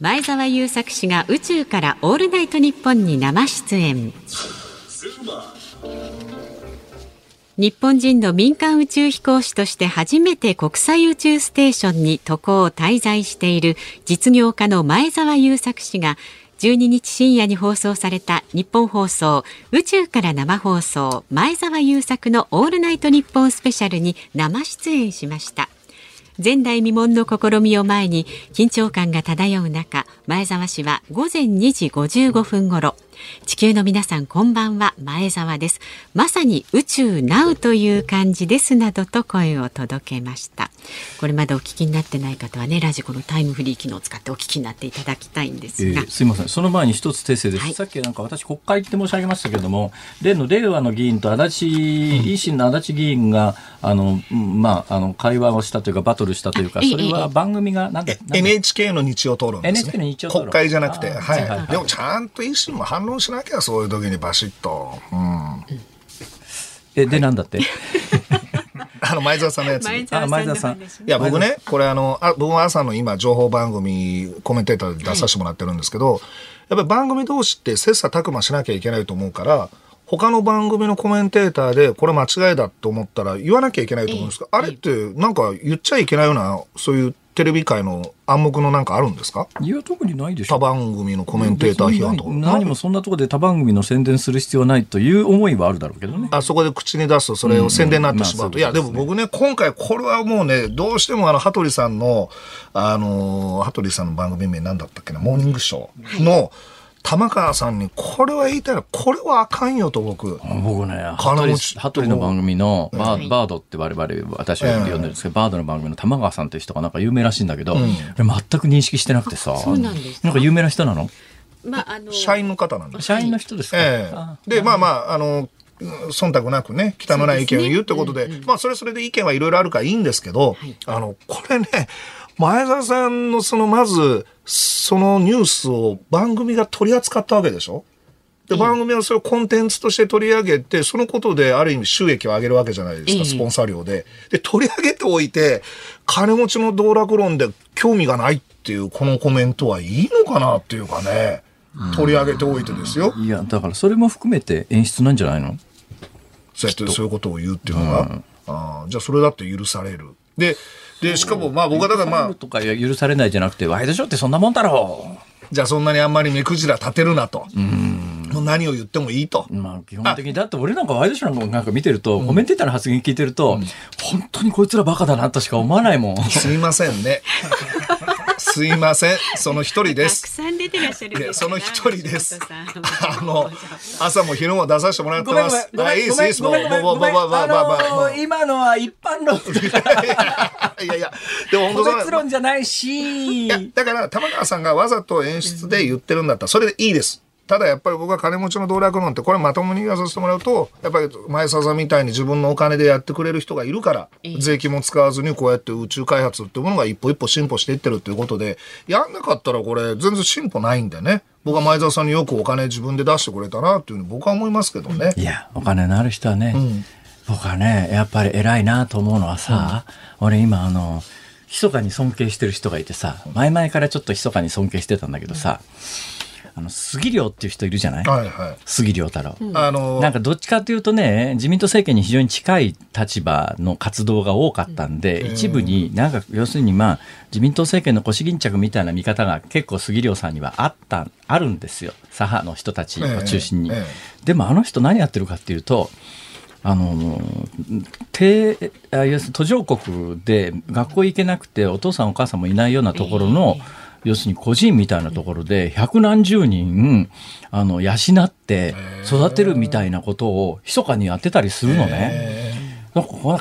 前澤友作氏が宇宙からオールナイトニッポンに生出演。日本人の民間宇宙飛行士として初めて国際宇宙ステーションに渡航滞在している実業家の前澤友作氏が12日深夜に放送された日本放送宇宙から生放送前澤友作のオールナイトニッポンスペシャルに生出演しました。前代未聞の試みを前に緊張感が漂う中前澤氏は午前2時55分頃地球の皆さんこんばんは。前澤です。まさに宇宙ナウという感じですなどと声を届けました。これまでお聞きになってない方はねラジコのタイムフリー機能を使ってお聞きになっていただきたいんですが、えーすいません。その前に一つ訂正です、はい。さっきなんか私国会って申し上げましたけれども例の令和の議員と足立、維新の足立議員があの、うんまあ、あの会話をしたというかバトルしたというかそれは番組がなんだえなんだ NHK の日曜討論ですね。NHK の日曜討論。国会じゃなくて。はあーはいはいい。でもちゃんと維新も反論しなきゃ、そういう時にバシッと。うん。えでなんだって？あの、前澤さんのやつ。前い澤さんの話あ前澤さんねや、僕ね、これあの、あ僕は朝の今、情報番組、コメンテーターで出させてもらってるんですけど、やっぱり番組同士って切磋琢磨しなきゃいけないと思うから、他の番組のコメンテーターで、これ間違いだと思ったら言わなきゃいけないと思うんですが、あれってなんか言っちゃいけないような、そういうテレビ界の暗黙のなんかあるんですか？いや特にないでしょ他番組のコメンテーター批判とか？何もそんなところで他番組の宣伝する必要はないという思いはあるだろうけどね。あそこで口に出すとそれを宣伝になってしまうと。いや、うんうんまあそうでも僕ね、今回これはもうね、どうしてもあの、羽鳥さんの、あのー、羽鳥さんの番組名なんだったっけな、モーニングショーの、玉川さんに、これは言いたいの、これはあかんよと僕。僕ね、羽金鳥の番組のバー,、バードって我々、私は呼んでるんですけど、バードの番組の玉川さんっていう人がなんか有名らしいんだけど、全く認識してなくてさ、そうなんです。かなんか有名な人なの？まああの社員の方なんです。社員の人ですか、えあえで、まあまあ、あの、忖度なくね、汚い意見を言うってことで、まあ、それそれで意見はいろいろあるからいいんですけど、あの、これね、前澤さんのその、まず、そのニュースを番組が取り扱ったわけでしょ？で、番組はそれをコンテンツとして取り上げて、そのことである意味収益を上げるわけじゃないですか、ええ。スポンサー料で。で、取り上げておいて、金持ちの道楽論で興味がないっていうこのコメントはいいのかなっていうかね、取り上げておいてですよ。いや、だからそれも含めて演出なんじゃないの？そうやってそういうことを言うっていうのが、あーじゃあそれだって許される。で、で、しかもまあ僕はだからまあ、とか許されないじゃなくて、ワイドショーってそんなもんだろじゃあそんなにあんまり目くじら立てるなと。もう何を言ってもいいと。う。まあ基本的に、だって俺なんかワイドショーのなんか見てると、コメンテーターの発言聞いてると、本当にこいつらバカだなとしか思わないもん。すいませんね。すいません。その一人でたくす。さん出てらっしゃその一人です。あの、朝も昼も出させてもらってます。ごめん、ごめん、ごめん、ごめん、ごめん、今のは一般論。いやいや、でも本当個別論じゃないし。いや、だから、玉川さんがわざと演出で言ってるんだったら、それでいいです。ただやっぱり僕は金持ちの道楽論ってこれまともに言わさせてもらうとやっぱり前澤さんみたいに自分のお金でやってくれる人がいるから税金も使わずにこうやって宇宙開発っていうものが一歩一歩進歩していってるっていうことでやんなかったらこれ全然進歩ないんでね。僕は前澤さんによくお金自分で出してくれたなっていうふうに僕は思いますけどね。いやお金のある人はね、うん、僕はねやっぱり偉いなと思うのはさ、うん、俺今あの密かに尊敬してる人がいてさ前々からちょっと密かに尊敬してたんだけどさ、うんあの杉良っていう人いるじゃない、はいはい、杉良太郎、うん、あのなんかどっちかというとね自民党政権に非常に近い立場の活動が多かったんで、うん、一部になんか要するにまあ自民党政権の腰巾着みたいな見方が結構杉良さんにはあったあるんですよ。左派の人たちを中心に、ええ。え、でもあの人何やってるかっていうとあの低要するに途上国で学校行けなくてお父さんお母さんもいないようなところの、えー要するに個人みたいなところで百何十人あの養って育てるみたいなことを密かにやってたりするのね。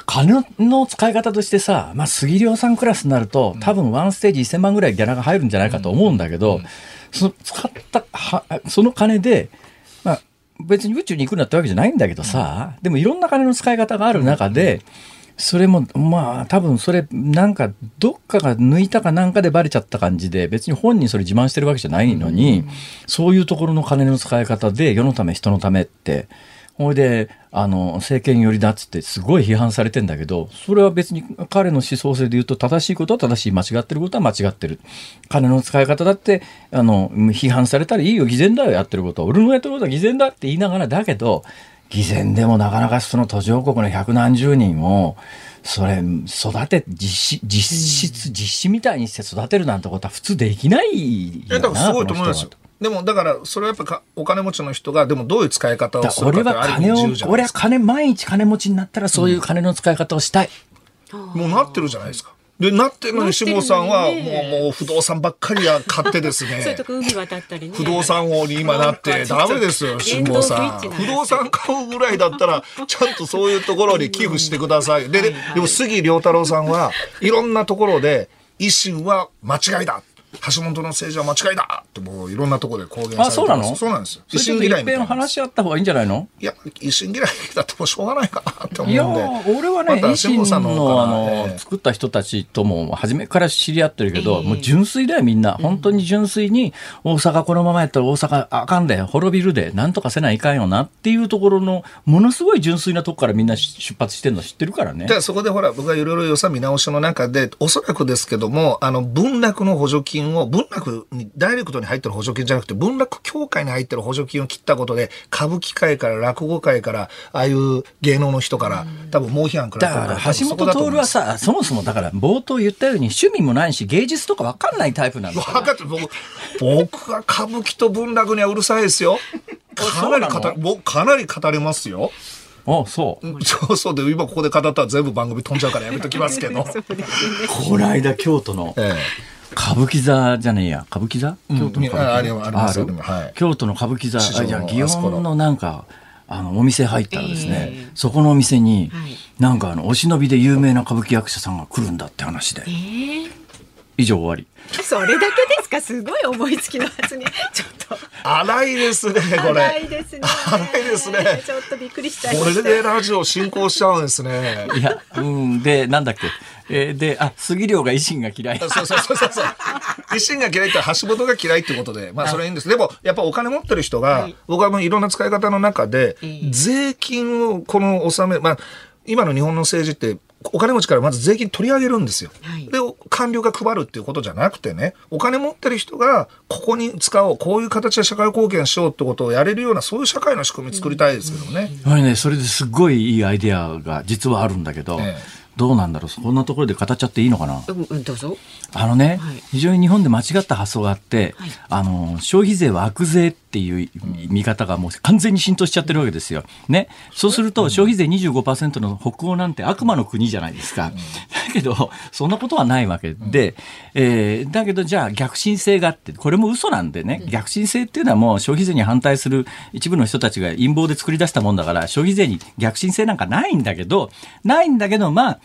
金の使い方としてさ、まあ、杉良さんクラスになると、多分ワンステージ1000万ぐらいギャラが入るんじゃないかと思うんだけど、その使ったは、その金で、まあ、別に宇宙に行くんだってわけじゃないんだけどさ、でもいろんな金の使い方がある中で、それもまあ多分それなんかどっかが抜いたかなんかでバレちゃった感じで別に本人それ自慢してるわけじゃないのに、そういうところの金の使い方で世のため人のためって。ほいであの政権寄りだっつってすごい批判されてんだけどそれは別に彼の思想性で言うと正しいことは正しい間違ってることは間違ってる。金の使い方だってあの批判されたらいいよ偽善だよやってることは。俺のやってることは偽善だって言いながらだけど偽善でもなかなかその途上国の百何十人をそれ育て実実質実施みたいにして育てるなんてことは普通できないよな。だからすごいと思いますよ。でもだからそれはやっぱお金持ちの人がでもどういう使い方をするか俺は金を俺は金毎日金持ちになったらそういう金の使い方をしたい、うん、もうなってるじゃないですかで、なってるのに、下さんは、もう、もう、不動産ばっかりや買ってですね。そういうとこ海渡ったりね。不動産王に今なって、ダメですよ、下さん。不動産買うぐらいだったら、ちゃんとそういうところに寄付してください。で、でも、杉良太郎さんは、いろんなところで、維新は間違いだ。橋本の政治は間違いだってもういろんなところで公言されてあ、そうなの？そうなんですよ。維新嫌いみたいな。話し合った方がいいんじゃないの？いや、維新嫌いだってもうしょうがないかなって思うんで。いや、俺はね、ま、維新のあの、作った人たちとも初めから知り合ってるけど、えー、もう純粋だよみんな。本当に純粋に、大阪このままやったら大阪あかんで、滅びるで、なんとかせないかんよなっていうところの、ものすごい純粋なとこからみんな出発してるの知ってるからね。で、そこでほら、僕がいろいろ予算見直しの中で、おそらくですけども、あの、文楽の補助金を、文楽にダイレクトに入ってる補助金じゃなくて、文楽協会に入ってる補助金を切ったことで、歌舞伎界から落語界から、ああいう芸能の人から、多分猛批判くらだから橋本徹はさ、そもそもだから冒頭言ったように趣味もないし、芸術とか分かんないタイプなんだ分かって僕、僕は歌舞伎と文楽にはうるさいですよ。かなり語僕かなり語れますよ。あそう。そうそう。で、今ここで語ったら全部番組飛んじゃうからやめときますけど。この間京都の、ええ歌舞伎座じゃねえや。歌舞伎座、京都の歌舞伎座。ある？はい、京都の歌舞伎座。あじゃ祇園のなんかあのお店入ったらですね、えー、そこのお店に、はい、なんかあのお忍びで有名な歌舞伎役者さんが来るんだって話で、えー、以上終わり。それだけですか？すごい思いつきの発言ちょっと。荒いですねこれ。荒いですね。荒いですね。ちょっとびっくりしちゃいこれでラジオ進行しちゃうんですね。いやうん。でなんだっけ？えー、で、あ、杉良が維新が嫌い。そうそうそうそうそう。維新が嫌いって橋本が嫌いってことで、まあそれはいいんです。でも、やっぱお金持ってる人が、はい、僕はもういろんな使い方の中で、税金をこの納め、まあ、今の日本の政治ってお金持ちからまず税金取り上げるんですよ。はい、で、官僚が配るっていうことじゃなくてね、お金持ってる人がここに使おう、こういう形で社会貢献しようってことをやれるような、そういう社会の仕組み作りたいですけどね。うん、ね、それですごいいいアイデアが実はあるんだけど、ええどうなんだろう？こんなところで語っちゃっていいのかな、うん、どうぞ。あのね、はい、非常に日本で間違った発想があって、はい、あの消費税は悪税っていう見方がもう完全に浸透しちゃってるわけですよ。ね、そうすると消費税25%の北欧なんて悪魔の国じゃないですか。だけどそんなことはないわけで、えー、だけどじゃあ逆進性があってこれも嘘なんでね。逆進性っていうのはもう消費税に反対する一部の人たちが陰謀で作り出したもんだから消費税に逆進性なんかないんだけどないんだけどまあ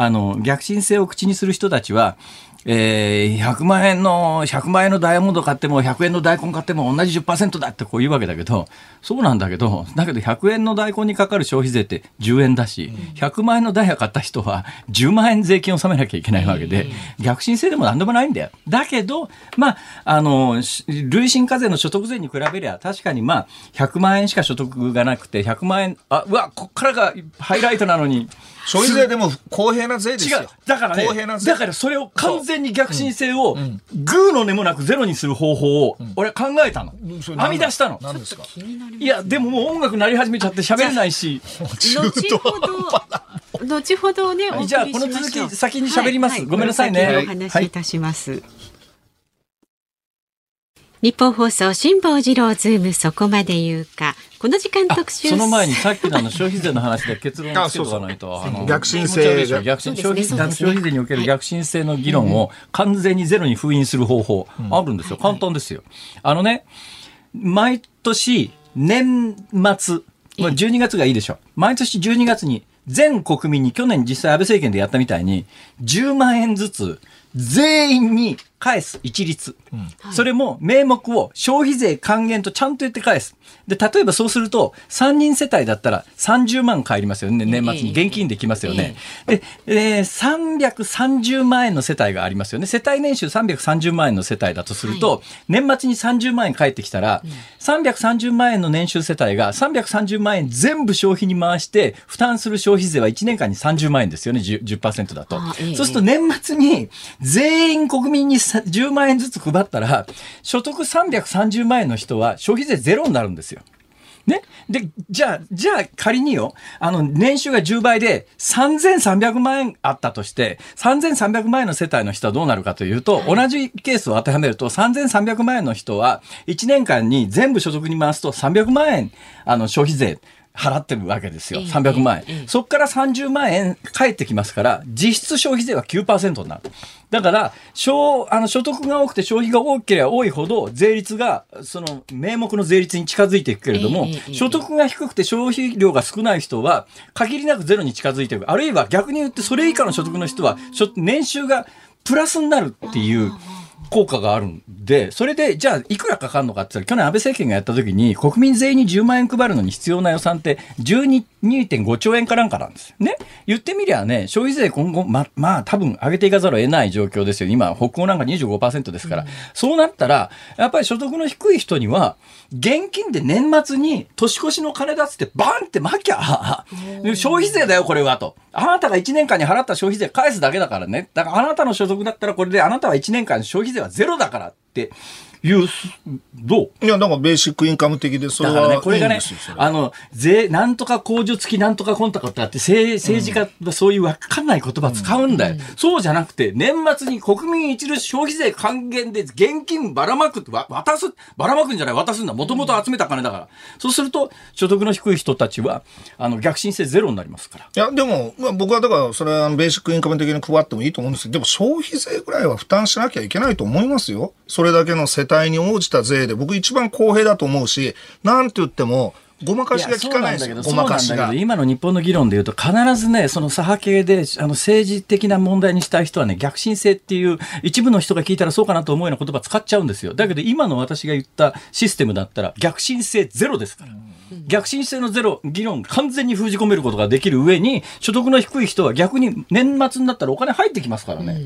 あの、逆進性を口にする人たちは、えー、100万円の、100万円のダイヤモンド買っても、100円の大根買っても同じ10%だってこう言うわけだけど、そうなんだけど、だけど100円の大根にかかる消費税って10円だし、100万円のダイヤ買った人は10万円税金を納めなきゃいけないわけで、逆進性でも何でもないんだよ。だけど、まあ、あの、累進課税の所得税に比べりゃ、確かにまあ、100万円しか所得がなくて、100万円、あ、うわ、こっからがハイライトなのに、消費税でも公平な税ですよ。違う。だからね、公平な税だからそれを完全に逆進性を、グーの根もなくゼロにする方法を、俺は考えたの。編み出したの。何ですか？いや、でももう音楽鳴り始めちゃって喋れないし。後ほど、後ほどね、じゃあこの続き先に喋ります。ごめんなさいね。お話しいたします。日本放送辛坊治郎ズームそこまで言うか。この時間特集その前にさっきのあの消費税の話で結論をつけとかないと。逆進性逆進消費消費税における逆進性の議論を完全にゼロに封印する方法あるんですよ、簡単ですよ。あのね毎年年末12月がいいでしょ毎年12月に全国民に去年実際安倍政権でやったみたいに10万円ずつ全員に返す一律、うん、それも名目を消費税還元とちゃんと言って返す。で、例えばそうすると、3人世帯だったら30万返りますよね。年末に現金できますよね。で、えー、330万円の世帯がありますよね。世帯年収330万円の世帯だとすると、はい、年末に30万円返ってきたら、うん、330万円の年収世帯が330万円全部消費に回して負担する消費税は1年間に30万円ですよね。10%, 10だと。そうすると年末に全員国民に10万円ずつ配ったら、所得330万円の人は消費税ゼロになるんですよ。ね。で、じゃあ、じゃあ仮によ、あの、年収が10倍で3300万円あったとして、3300万円の世帯の人はどうなるかというと、同じケースを当てはめると、3300万円の人は1年間に全部所得に回すと300万円、あの、消費税。払ってるわけですよ。300万円。そこから30万円返ってきますから、実質消費税は9%になる。だから、所あの所得が多くて消費が多ければ多いほど、税率が、その名目の税率に近づいていくけれども、所得が低くて消費量が少ない人は、限りなくゼロに近づいていく。あるいは逆に言って、それ以下の所得の人は、年収がプラスになるっていう。効果があるんで、それで、じゃあ、いくらかかるのかって言ったら、去年安倍政権がやった時に、国民全員に10万円配るのに必要な予算って、12.5兆円かなんかなんですね。言ってみりゃね、消費税今後、ま、まあ、多分上げていかざるを得ない状況ですよ。今、北欧なんか25%ですから。うん、そうなったら、やっぱり所得の低い人には、現金で年末に年越しの金出すってバンって巻きゃ、消費税だよ、これは、と。あなたが1年間に払った消費税返すだけだからね。だからあなたの所得だったらこれであなたは1年間消費税はゼロだからっていう、どう？いや、なんかベーシックインカム的で、それはね、これがね、あの、税、なんとか控除付きなんとかコンタクトってあって、政政治家がそういうわかんない言葉使うんだよ、うん、そうじゃなくて、年末に国民一律消費税還元で現金ばらまくって、渡す、ばらまくんじゃない、渡すんだ。もともと集めた金だから。そうすると、所得の低い人たちは、あの、逆進性ゼロになりますから。いや、でも、まあ、僕はだから、それはベーシックインカム的に配ってもいいと思うんですけど、でも消費税ぐらいは負担しなきゃいけないと思いますよ。それだけの世帯に応じた税で、僕一番公平だと思うし、なんて言っても、ごまかしが効かないですよ、ごまかしが。今の日本の議論でいうと、必ずね、その左派系で、あの政治的な問題にしたい人はね、逆進性っていう、一部の人が聞いたらそうかなと思うような言葉使っちゃうんですよ。だけど、今の私が言ったシステムだったら、逆進性ゼロですから。逆進性のゼロ、議論完全に封じ込めることができる上に、所得の低い人は逆に年末になったらお金入ってきますからね。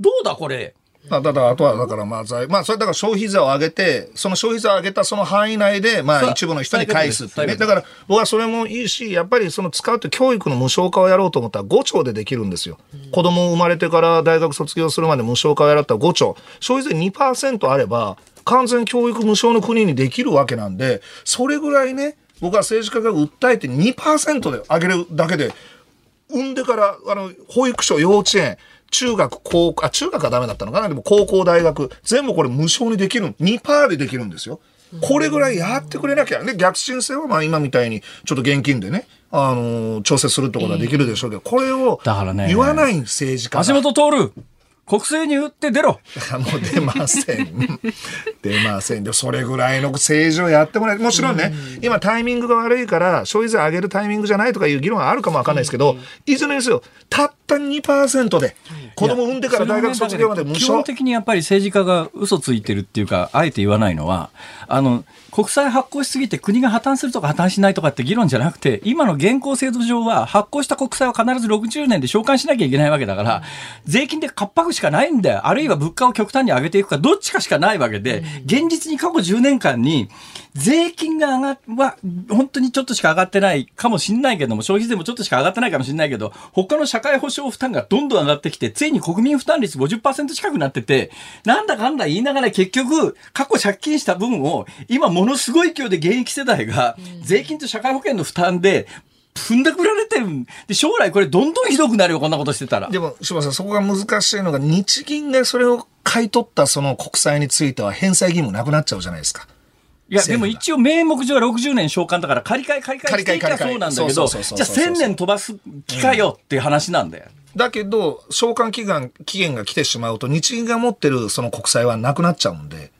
どうだこれ？まあ、ただ、あとは、だから、まあ、財、まあ、それだから消費税を上げて、その消費税を上げたその範囲内で、まあ、一部の人に返すってね。だから、僕はそれもいいし、やっぱりその使うって教育の無償化をやろうと思ったら5兆でできるんですよ。子供生まれてから大学卒業するまで無償化をやらったら5兆。消費税2%あれば、完全教育無償の国にできるわけなんで、それぐらいね、僕は政治家が訴えて2%で上げるだけで、産んでから、あの、保育所、幼稚園、中学、高校、あ、中学はダメだったのかな？でも高校、大学、全部これ無償にできる、2%でできるんですよ。これぐらいやってくれなきゃ。ね、逆進性はまあ今みたいにちょっと現金でね、あのー、調整するってことはできるでしょうけど、これを言わない政治家橋本徹国政に打って出ろ もう出ません。出ません。で、それぐらいの政治をやってもらえもちろんね、今タイミングが悪いから、消費税上げるタイミングじゃないとかいう議論はあるかもわかんないですけど、いずれにせよ、たった2%で、子供産んでから大学卒業まで無償。基本的にやっぱり政治家が嘘ついてるっていうか、あえて言わないのは、あの、国債発行しすぎて国が破綻するとか破綻しないとかって議論じゃなくて、今の現行制度上は発行した国債は必ず60年で償還しなきゃいけないわけだから、税金で活迫しかないんだよ。あるいは物価を極端に上げていくか、どっちかしかないわけで、現実に過去10年間に、税金が上がは、本当にちょっとしか上がってないかもしれないけども、消費税もちょっとしか上がってないかもしれないけど、他の社会保障負担がどんどん上がってきて、ついに国民負担率50%近くなってて、なんだかんだ言いながら結局、過去借金した分を、今ものすごい勢いで現役世代が、税金と社会保険の負担で、踏んだくられてるで、将来これどんどんひどくなるよ、こんなことしてたら。でも、柴さん、そこが難しいのが、日銀がそれを買い取ったその国債については返済義務なくなっちゃうじゃないですか。いや、でも一応名目上は60年償還だから借り換え借り換えしていけばそうなんだけど、じゃあ1000年飛ばす気かよっていう話なんだよ。だけど、償還期限期限が来てしまうと、日銀が持ってるその国債はなくなっちゃうんで。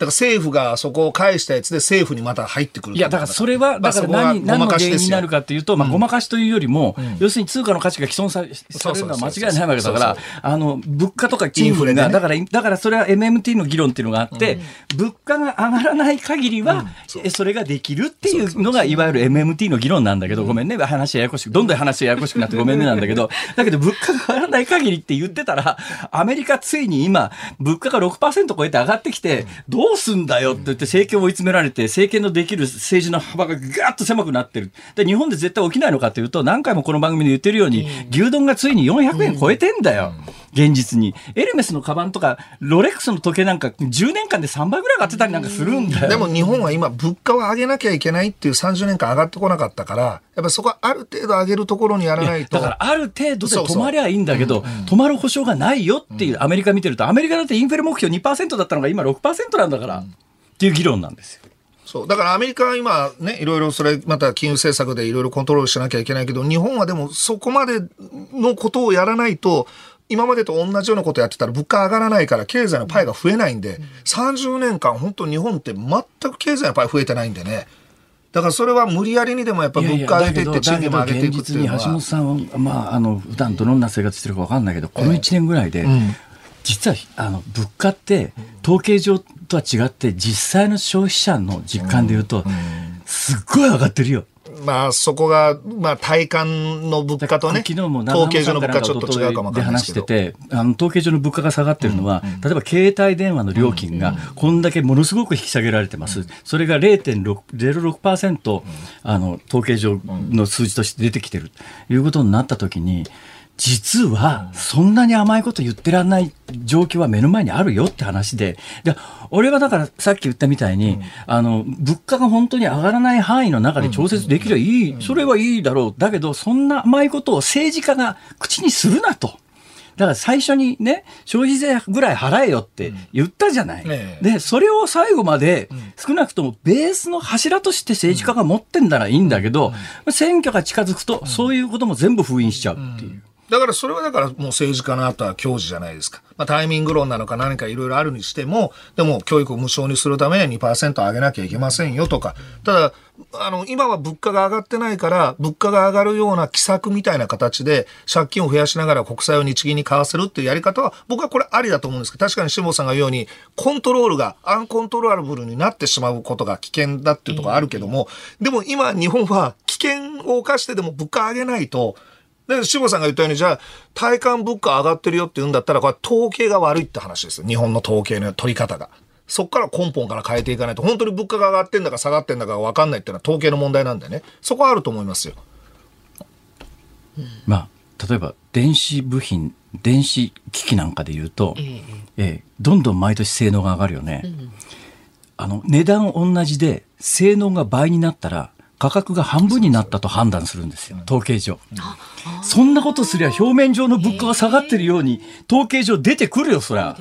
だから政府がそこを返したやつで政府にまた入ってくるいや、だからそれは、だから何、何の原因になるかっていうと、まあ、ごまかしというよりも、要するに通貨の価値が毀損さされるのは間違いないわけだから、あの、物価とか賃金が、だから、だからそれは MMT の議論っていうのがあって、物価が上がらない限りは、それができるっていうのが、いわゆる MMT の議論なんだけど、ごめんね、話ややこしく、どんどん話ややこしくなってごめんねなんだけど、だけど物価が上がらない限りって言ってたら、アメリカついに今、物価が6%超えて上がってきて、どうすんだよって言って政権を追い詰められて、政権のできる政治の幅がガーッと狭くなってる。で、日本で絶対起きないのかというと、何回もこの番組で言ってるように、牛丼がついに400円超えてんだよ。現実に。エルメスのカバンとか、ロレックスの時計なんか10年間で3倍ぐらい上がってたりなんかするんだよ。でも日本は今、物価を上げなきゃいけないっていう30年間上がってこなかったから、やっぱそこはある程度上げるところにやらないと。だからある程度で止まりゃいいんだけど、止まる保証がないよっていうアメリカ見てると、アメリカだってインフレ目標2%だったのが今6%なんだから。うんっていう議論なんですよ。そう。だからアメリカは今ね、いろいろそれ、また金融政策でいろいろコントロールしなきゃいけないけど、日本はでもそこまでのことをやらないと、今までと同じようなことやってたら物価上がらないから経済のパイが増えないんで、30年間本当日本って全く経済のパイ増えてないんでね。だからそれは無理やりにでもやっぱ物価上げていって賃金も上げていくっていうのは。橋本さんは、まあ、あの、普段どんな生活してるか分かんないけど、この1年ぐらいで、実はあの物価って統計上とは違って実際の消費者の実感でいうと、すっごい上がってるよ。まあ、そこが、まあ、体感の物価とね、昨日も統計上の物価ちょっと違うかもで話してて、あの、統計上の物価が下がってるのは、うん。うん、例えば携帯電話の料金が、こんだけものすごく引き下げられてます。それが0.06%、あの、統計上の数字として出てきてる。ということになったときに、実はそんなに甘いこと言ってらんない状況は目の前にあるよって話で、で、俺はだからさっき言ったみたいに、うん、あの、物価が本当に上がらない範囲の中で調節できればいい、それはいいだろう。だけど、そんな甘いことを政治家が口にするなと。だから最初にね、消費税ぐらい払えよって言ったじゃない。うんね、で、それを最後まで、少なくともベースの柱として政治家が持ってんならいいんだけど、選挙が近づくと、そういうことも全部封印しちゃうっていう。だからそれはだからもう政治家の後は教授じゃないですか。まあタイミング論なのか何かいろいろあるにしても、でも教育を無償にするためには2%上げなきゃいけませんよとか。ただ、あの、今は物価が上がってないから、物価が上がるような奇策みたいな形で借金を増やしながら国債を日銀に買わせるっていうやり方は、僕はこれありだと思うんですけど、確かに下本さんが言うように、コントロールがアンコントローラブルになってしまうことが危険だっていうところあるけども、でも今日本は危険を冒してでも物価上げないと、で、志保さんが言ったように、じゃあ、体感物価上がってるよって言うんだったら、これ統計が悪いって話ですよ。日本の統計の取り方が。そこから根本から変えていかないと、本当に物価が上がってんだか下がってんだか分かんないっていうのは統計の問題なんでね。そこはあると思いますよ。まあ、例えば、電子部品、電子機器なんかで言うと、えー、えー、どんどん毎年性能が上がるよね。うん、あの、値段同じで、性能が倍になったら、価格が半分になったと判断するんですよ、統計上。そんなことすりゃ表面上の物価が下がってるように、統計上出てくるよ、そりゃ。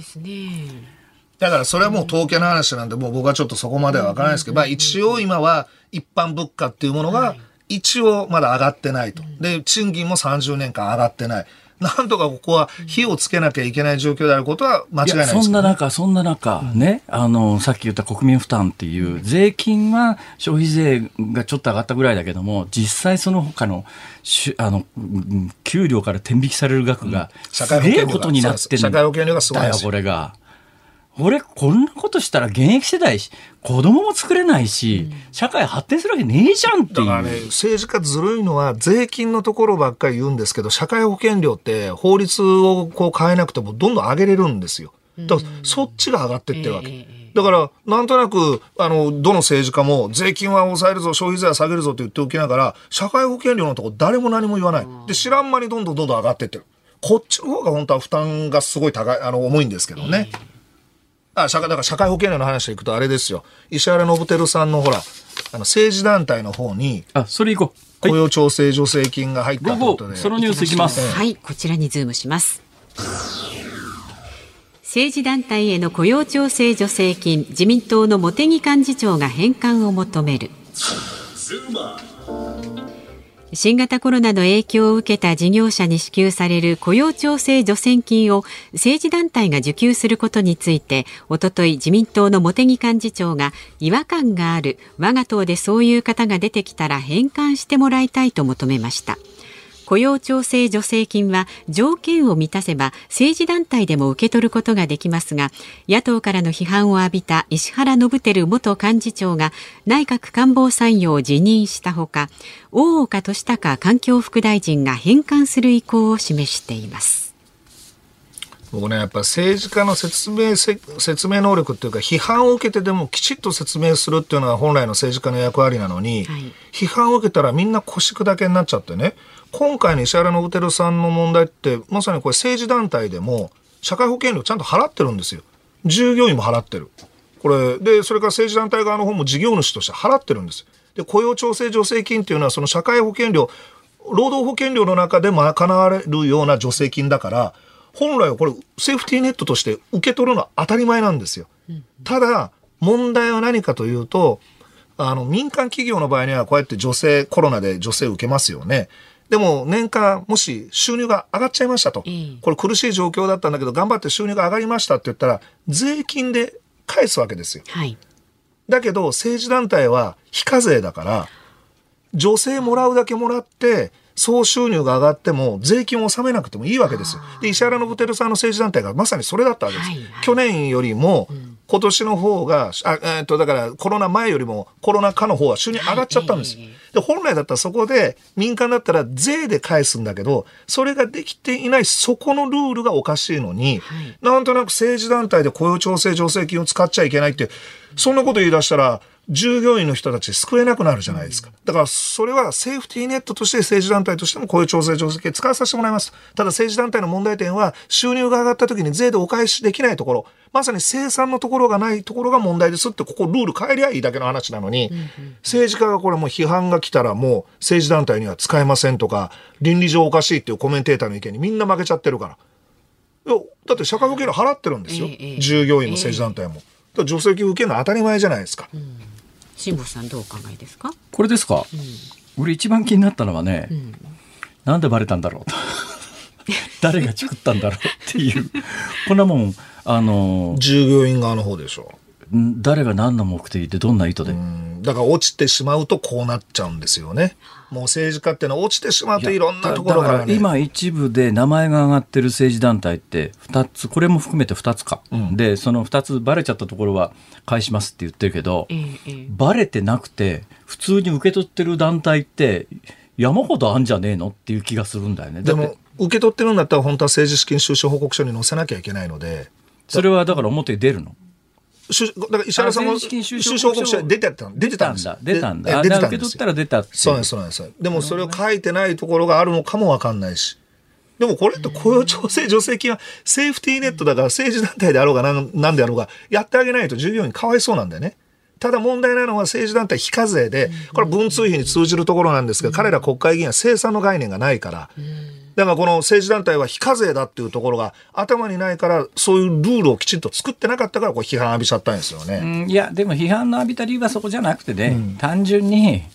だからそれはもう統計の話なんで、もう僕はちょっとそこまではわからないですけど、まあ一応今は一般物価っていうものが一応まだ上がってないと。で、賃金も30年間上がってない。なんとかここは火をつけなきゃいけない状況であることは間違いないです、ね、そんな中、そんな中、ね、あの、さっき言った国民負担っていう、税金は消費税がちょっと上がったぐらいだけども、実際その他の、あの、給料から転引きされる額が、すげえことになってるんだよ、これが。俺、こんなことしたら現役世代し、子供も作れないし、社会発展するわけねえじゃんっていう。だからね、政治家ずるいのは、税金のところばっかり言うんですけど、社会保険料って法律をこう変えなくてもどんどん上げれるんですよ。だからそっちが上がってってるわけ。だから、なんとなく、あの、どの政治家も、税金は抑えるぞ、消費税は下げるぞって言っておきながら、社会保険料のとこ誰も何も言わない。で、知らん間にどんどんどんどん上がってってる。こっちの方が本当は負担がすごい高い、あの、重いんですけどね。あ、社会、だから社会保険料の話でいくとあれですよ。石原信輝さんのほら、あの、政治団体の方に、あ、それいこう。雇用調整助成金が入ったということで。そのニュースいきます。はい、こちらにズームします。政治団体への雇用調整助成金、自民党の茂木幹事長が返還を求める。新型コロナの影響を受けた事業者に支給される雇用調整助成金を政治団体が受給することについておととい自民党の茂木幹事長が違和感がある。我が党でそういう方が出てきたら返還してもらいたいと求めました。雇用調整助成金は条件を満たせば政治団体でも受け取ることができますが野党からの批判を浴びた石原伸晃元幹事長が内閣官房参与を辞任したほか大岡俊孝環境副大臣が返還する意向を示しています。僕ね、やっぱ政治家の説明説明能力っていうか、批判を受けてでもきちっと説明するっていうのが本来の政治家の役割なのに、はい、批判を受けたらみんな腰砕けになっちゃってね、今回の石原信輝さんの問題って、まさにこれ政治団体でも、社会保険料ちゃんと払ってるんですよ。従業員も払ってる。これ、で、それから政治団体側の方も事業主として払ってるんです。で、雇用調整助成金っていうのは、その社会保険料、労働保険料の中で賄われるような助成金だから、本来はこれ、セーフティーネットとして受け取るのは当たり前なんですよ。ただ、問題は何かというと、あの、民間企業の場合にはこうやって女性、コロナで女性受けますよね。でも年間もし収入が上がっちゃいましたと、これ苦しい状況だったんだけど頑張って収入が上がりましたって言ったら税金で返すわけですよ。はい、だけど政治団体は非課税だから女性もらうだけもらって総収入が上がっても税金を納めなくてもいいわけですよ。で石原信輝さんの政治団体がまさにそれだったわけです。はいはい、去年よりも、今年の方が、あえー、っとだからコロナ前よりもコロナ禍の方は収入上がっちゃったんです。はいで、本来だったらそこで民間だったら税で返すんだけど、それができていないそこのルールがおかしいのに、はい、なんとなく政治団体で雇用調整助成金を使っちゃいけないって、そんなこと言い出したら、従業員の人たち救えなくなるじゃないですか。だからそれはセーフティーネットとして政治団体としてもこういう調整助成金使わさせてもらいます。ただ政治団体の問題点は収入が上がった時に税でお返しできないところ、まさに生産のところがないところが問題ですってここルール変えりゃいいだけの話なのに、政治家がこれもう批判が来たらもう政治団体には使えませんとか、倫理上おかしいっていうコメンテーターの意見にみんな負けちゃってるから。だって社会保険料払ってるんですよ。従業員も政治団体も。助成金受けるのは当たり前じゃないですか。うん辛坊さんどうお考えですか？これですか、うん、俺一番気になったのはね、うん、なんでバレたんだろうと。誰が作ったんだろうっていう。こんなもんあの従業員側の方でしょ誰が何の目的でどんな意図で？だから落ちてしまうとこうなっちゃうんですよね。もう政治家っていうのは落ちてしまうといろんなところが、ね、今一部で名前が上がってる政治団体って2つこれも含めて2つか、うん、でその2つばれちゃったところは返しますって言ってるけど、ええ、バレてなくて普通に受け取ってる団体って山ほどあんじゃねえのっていう気がするんだよね。でも受け取ってるんだったら本当は政治資金収支報告書に載せなきゃいけないので。それはだから表に出るの？だから石原さんも収支報告書出てた出てたんです出たんだ。出てたんです。出たそうなんです、そうなんです。でもそれを書いてないところがあるのかもわかんないし。でもこれって雇用調整助成金はセーフティーネットだから政治団体であろうがなんであろうがやってあげないと従業員かわいそうなんだよね。ただ問題なのは政治団体非課税で、これ文通費に通じるところなんですけど、彼ら国会議員は生産の概念がないから、だからこの政治団体は非課税だっていうところが頭にないから、そういうルールをきちんと作ってなかったから、これ批判浴びちゃったんですよね。いや、でも批判の浴びた理由はそこじゃなくてね、うん、単純に、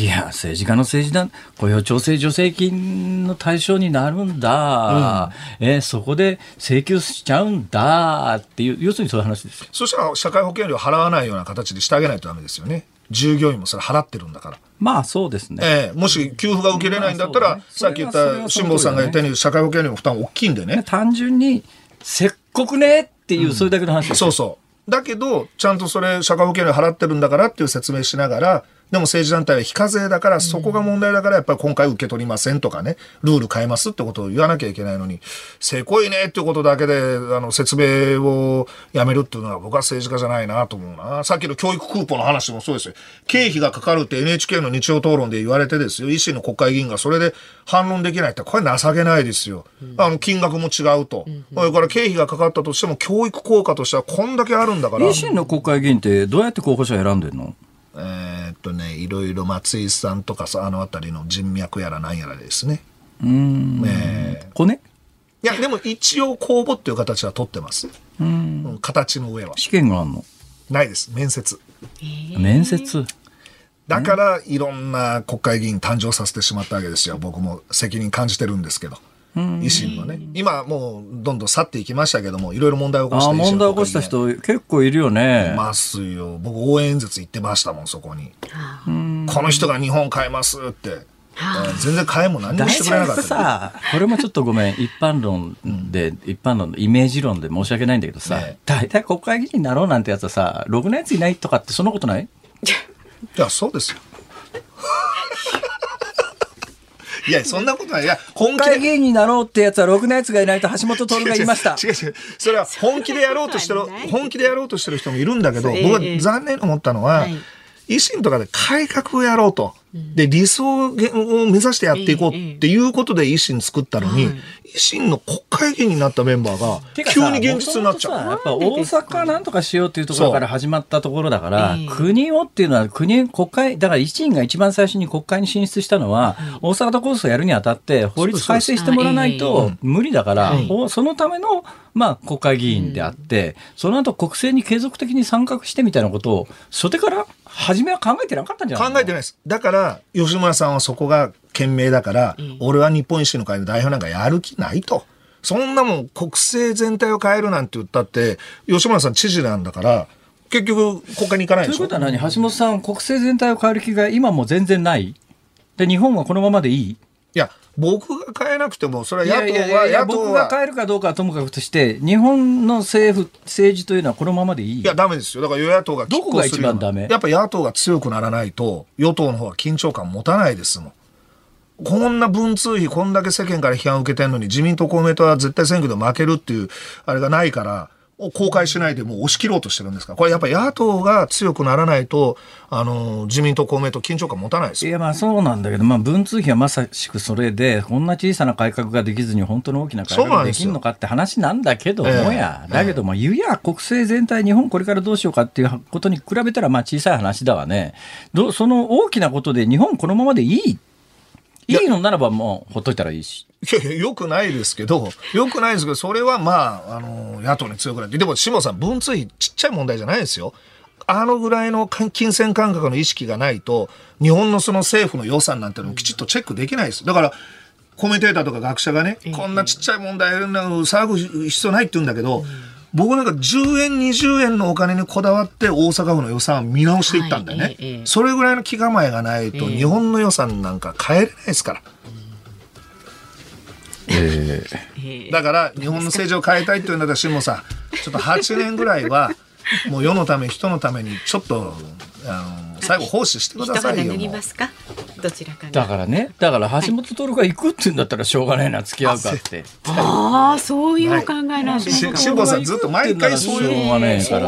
いや、政治家の政治団、雇用調整助成金の対象になるんだ、うん、えー、そこで請求しちゃうんだっていう、要するにそういう話ですそしたら社会保険料払わないような形でしてあげないとだめですよね。従業員もそれ払ってるんだから。まあそうですね。えー、もし給付が受けれないんだったら、ね、さっき言った辛坊さんが言ったように社会保険料の負担大きいんでね。単純に、せっこくねっていう、それだけの話うん、そうそう。だけど、ちゃんとそれ社会保険料払ってるんだからっていう説明しながら、でも政治団体は非課税だから、そこが問題だから、やっぱり今回受け取りませんとかね、ルール変えますってことを言わなきゃいけないのに、せこいねってことだけで、あの、説明をやめるっていうのは僕は政治家じゃないなと思うな。さっきの教育クーポンの話もそうですよ。経費がかかるって NHK の日曜討論で言われてですよ、維新の国会議員がそれで反論できないって、これ情けないですよ。あの、金額も違うと。それから経費がかかったとしても、教育効果としてはこんだけあるんだから。維新の国会議員ってどうやって候補者選んでんの？えー、っとね、いろいろ松井さんとかさ、あの辺りの人脈やらなんやらですね。うん。えー、骨いや、でも一応公募っていう形は取ってます。うん。形の上は。試験があるの？ないです。面接。面接？だから、いろんな国会議員誕生させてしまったわけですよ。僕も責任感じてるんですけど。維新のね、今もうどんどん去っていきましたけども、いろいろ問題を起こした問題を起こした人、結構いるよね。いますよ、僕、応援演説行ってましたもん、そこに。この人が日本変えますって。全然変えも何もしてくれなかった。さこれもちょっとごめん。一般論で、うん、一般論のイメージ論で申し訳ないんだけどさ、ね、大体国会議員になろうなんてやつはさろくなやついないとかってそんなことない？いやそうですよいや、そんなことない。いや、本気で。議員になろうってやつは、ろくなやつがいないと橋本徹が言いました。違う違う。それは本気でやろうとしてる、本気でやろうとしてる人もいるんだけど、僕は残念と思ったのは、維新とかで改革をやろうと。で、理想を目指してやっていこうっていうことで維新作ったのに、維新の国会議員になったメンバーが、急に現実になっちゃう。やっぱ大阪なんとかしようっていうところから始まったところだから、国をっていうのは国、国会、だから維新が一番最初に国会に進出したのは、大阪都構想やるにあたって法律改正してもらわないと無理だから、そのための、まあ、国会議員であって、その後国政に継続的に参画してみたいなことを、初手から初めは考えてなかったんじゃない考えてないです。だから、吉村さんはそこが賢明だから、うん、俺は日本維新の会の代表なんかやる気ないと。そんなもん国政全体を変えるなんて言ったって、吉村さん知事なんだから、結局国会に行かないでしょ？ということは何？橋本さん、国政全体を変える気が今も全然ないで、日本はこのままでいい？いや、僕が変えなくても、それは野党は、野党僕が変えるかどうかはともかくとして、日本の政府、政治というのはこのままでいいいや、ダメですよ。だから与野党がどこが一番ダメ？やっぱ野党が強くならないと、与党の方は緊張感持たないですもん。こんな文通費、こんだけ世間から批判を受けてるのに、自民党、公明党は絶対選挙で負けるっていう、あれがないから、を公開しないでもう押し切ろうとしてるんですか？これやっぱり野党が強くならないと、あの、自民党、公明党、緊張感持たないですいや、まあそうなんだけど、まあ文通費はまさしくそれで、こんな小さな改革ができずに本当の大きな改革ができるのかって話なんだけどもや、だけども、ゆや国政全体、日本これからどうしようかっていうことに比べたら、まあ小さい話だわね。どその大きなことで日本このままでいい？いいのならばもうほっといたらいいし。いやいや、よくないですけど、よくないですけど、それはまあ、あの、野党に強くない。でも、下さん、文通費ちっちゃい問題じゃないですよ。あのぐらいの金銭感覚の意識がないと、日本のその政府の予算なんてのをきちっとチェックできないです。だから、コメンテーターとか学者がね、こんなちっちゃい問題騒ぐ必要ないって言うんだけど、うん僕なんか10円、20円のお金にこだわって大阪府の予算を見直していったんだよね。それぐらいの気構えがないと、日本の予算なんか変えれないですから。えー、だから日本の政治を変えたいっていうんだったら辛坊さんちょっと8年ぐらいは もう世のため人のためにちょっとあの最後奉仕してくださいよ。どちらかだからね、だから橋本徹が行くって言うんだったらしょうがないな、付き合うかって。ああ、そういう考えなんですね。辛坊さんずっと毎回そういう。しょう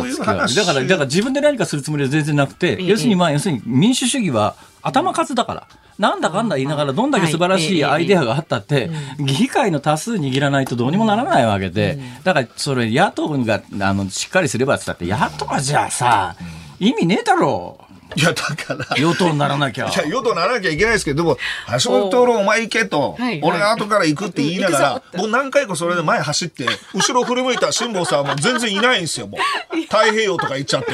い。だから、だから自分で何かするつもりは全然なくて、要するにまあ、要するに民主主義は頭数だから。なんだかんだ言いながらどんだけ素晴らしいアイデアがあったって、議会の多数握らないとどうにもならないわけで、だからそれ野党があのしっかりすればって言ったって野党はじゃあさ、意味ねえだろいや、だから。与党にならなきゃいや、与党ならなきゃいけないですけど、でも、橋本徹お前行けと、はい俺が後から行くって言いながら、僕何回かそれで前走って、後ろ振り向いたら辛坊さんはもう全然いないんですよ、もう。太平洋とか行っちゃって。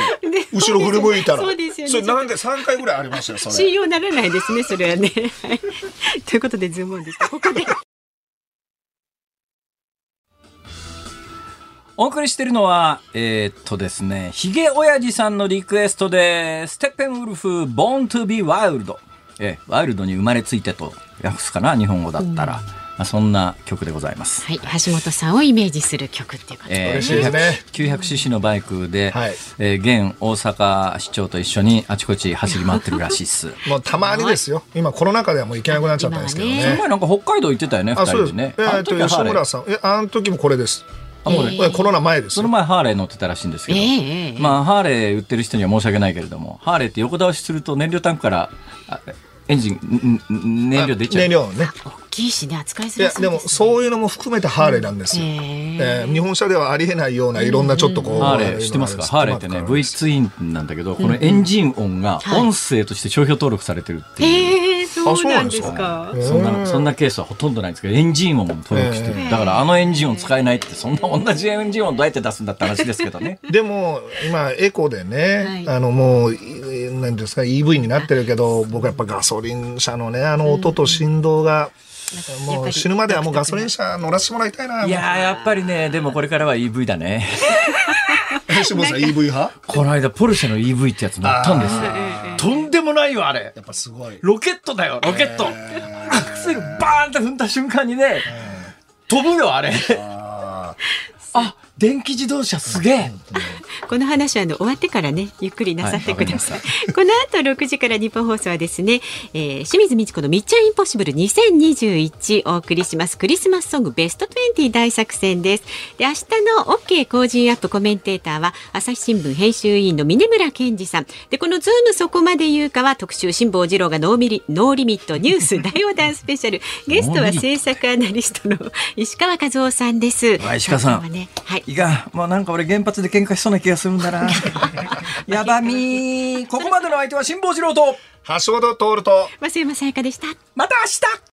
後ろ振り向いたら。そうですよねそれ何回、3回ぐらいありましたよ、それ。信用ならないですね、それはね。はいということで、ズームオンでした。ここで。お送りしているのは、えーっとですね、ヒゲ親父さんのリクエストで、ステッペンウルフ、Born to be Wild。えーワイルドに生まれついてと訳すかな、日本語だったら。まあ、そんな曲でございます。はい、橋本さんをイメージする曲っていうことで。すね 900cc のバイクで、はいえー現大阪市長と一緒にあちこち走り回ってるらしいっす。もうたまにですよ。今コロナ禍ではもう行けなくなっちゃったんですけど今はね。前なんか北海道行ってたよね、二あ、そうです。人でね。えーっと、吉村さん。え、あの時もこれです。あもうねコロナ前ですよ。その前ハーレー乗ってたらしいんですけど、まあハーレー売ってる人には申し訳ないけれども、ハーレーって横倒しすると燃料タンクからあエンジン、燃料出ちゃう。燃料ね。大きいしね、扱いづいやでもらそうです、ね。そういうのも含めてハーレーなんですよ。へえー日本車ではありえないようないろんなちょっとこう。ハーレー知ってますか？ハーレーってね V ツインなんだけど、このエンジン音がはい。音声として商標登録されてるっていう。ええそうなんですか？そんなそんなケースはほとんどないんですけどエンジン音も登録してる、だからあのエンジン音使えないってそんな同じエンジン音どうやって出すんだって話ですけどね。でも今エコでね、はい。あのもういなんですか EV になってるけど僕やっぱガソリン車のねあの音と振動が、もう死ぬまではもうガソリン車乗らせてもらいたいな。いやーやっぱりねでもこれからは EV だね。さん EV 派？この間ポルシェの EV ってやつ乗ったんですよ。とんでもないよあれ。やっぱすごい。ロケットだよロケット、アクセルバーンって踏んだ瞬間にね、飛ぶよあれ。あ電気自動車すげえ この話はあの終わってからねゆっくりなさってください。この後6時から日本放送はですね、えー清水ミチコのミッチャンインポッシブル2021お送りしますクリスマスソングベスト20大作戦です。で明日の OK 工人アップコメンテーターは朝日新聞編集委員の峯村健司さん。でこのズームそこまで言うかは特集辛坊治郎がノーミリノーリミットニュース大横断スペシャルゲストは政策アナリストの石川和男さんです。はい石川さんはねはい。いかんもうなんか俺原発で喧嘩しそうな気がするんだな。やばみー。ここまでの相手は辛坊治郎と。橋本徹と。増山さやかでした。また明日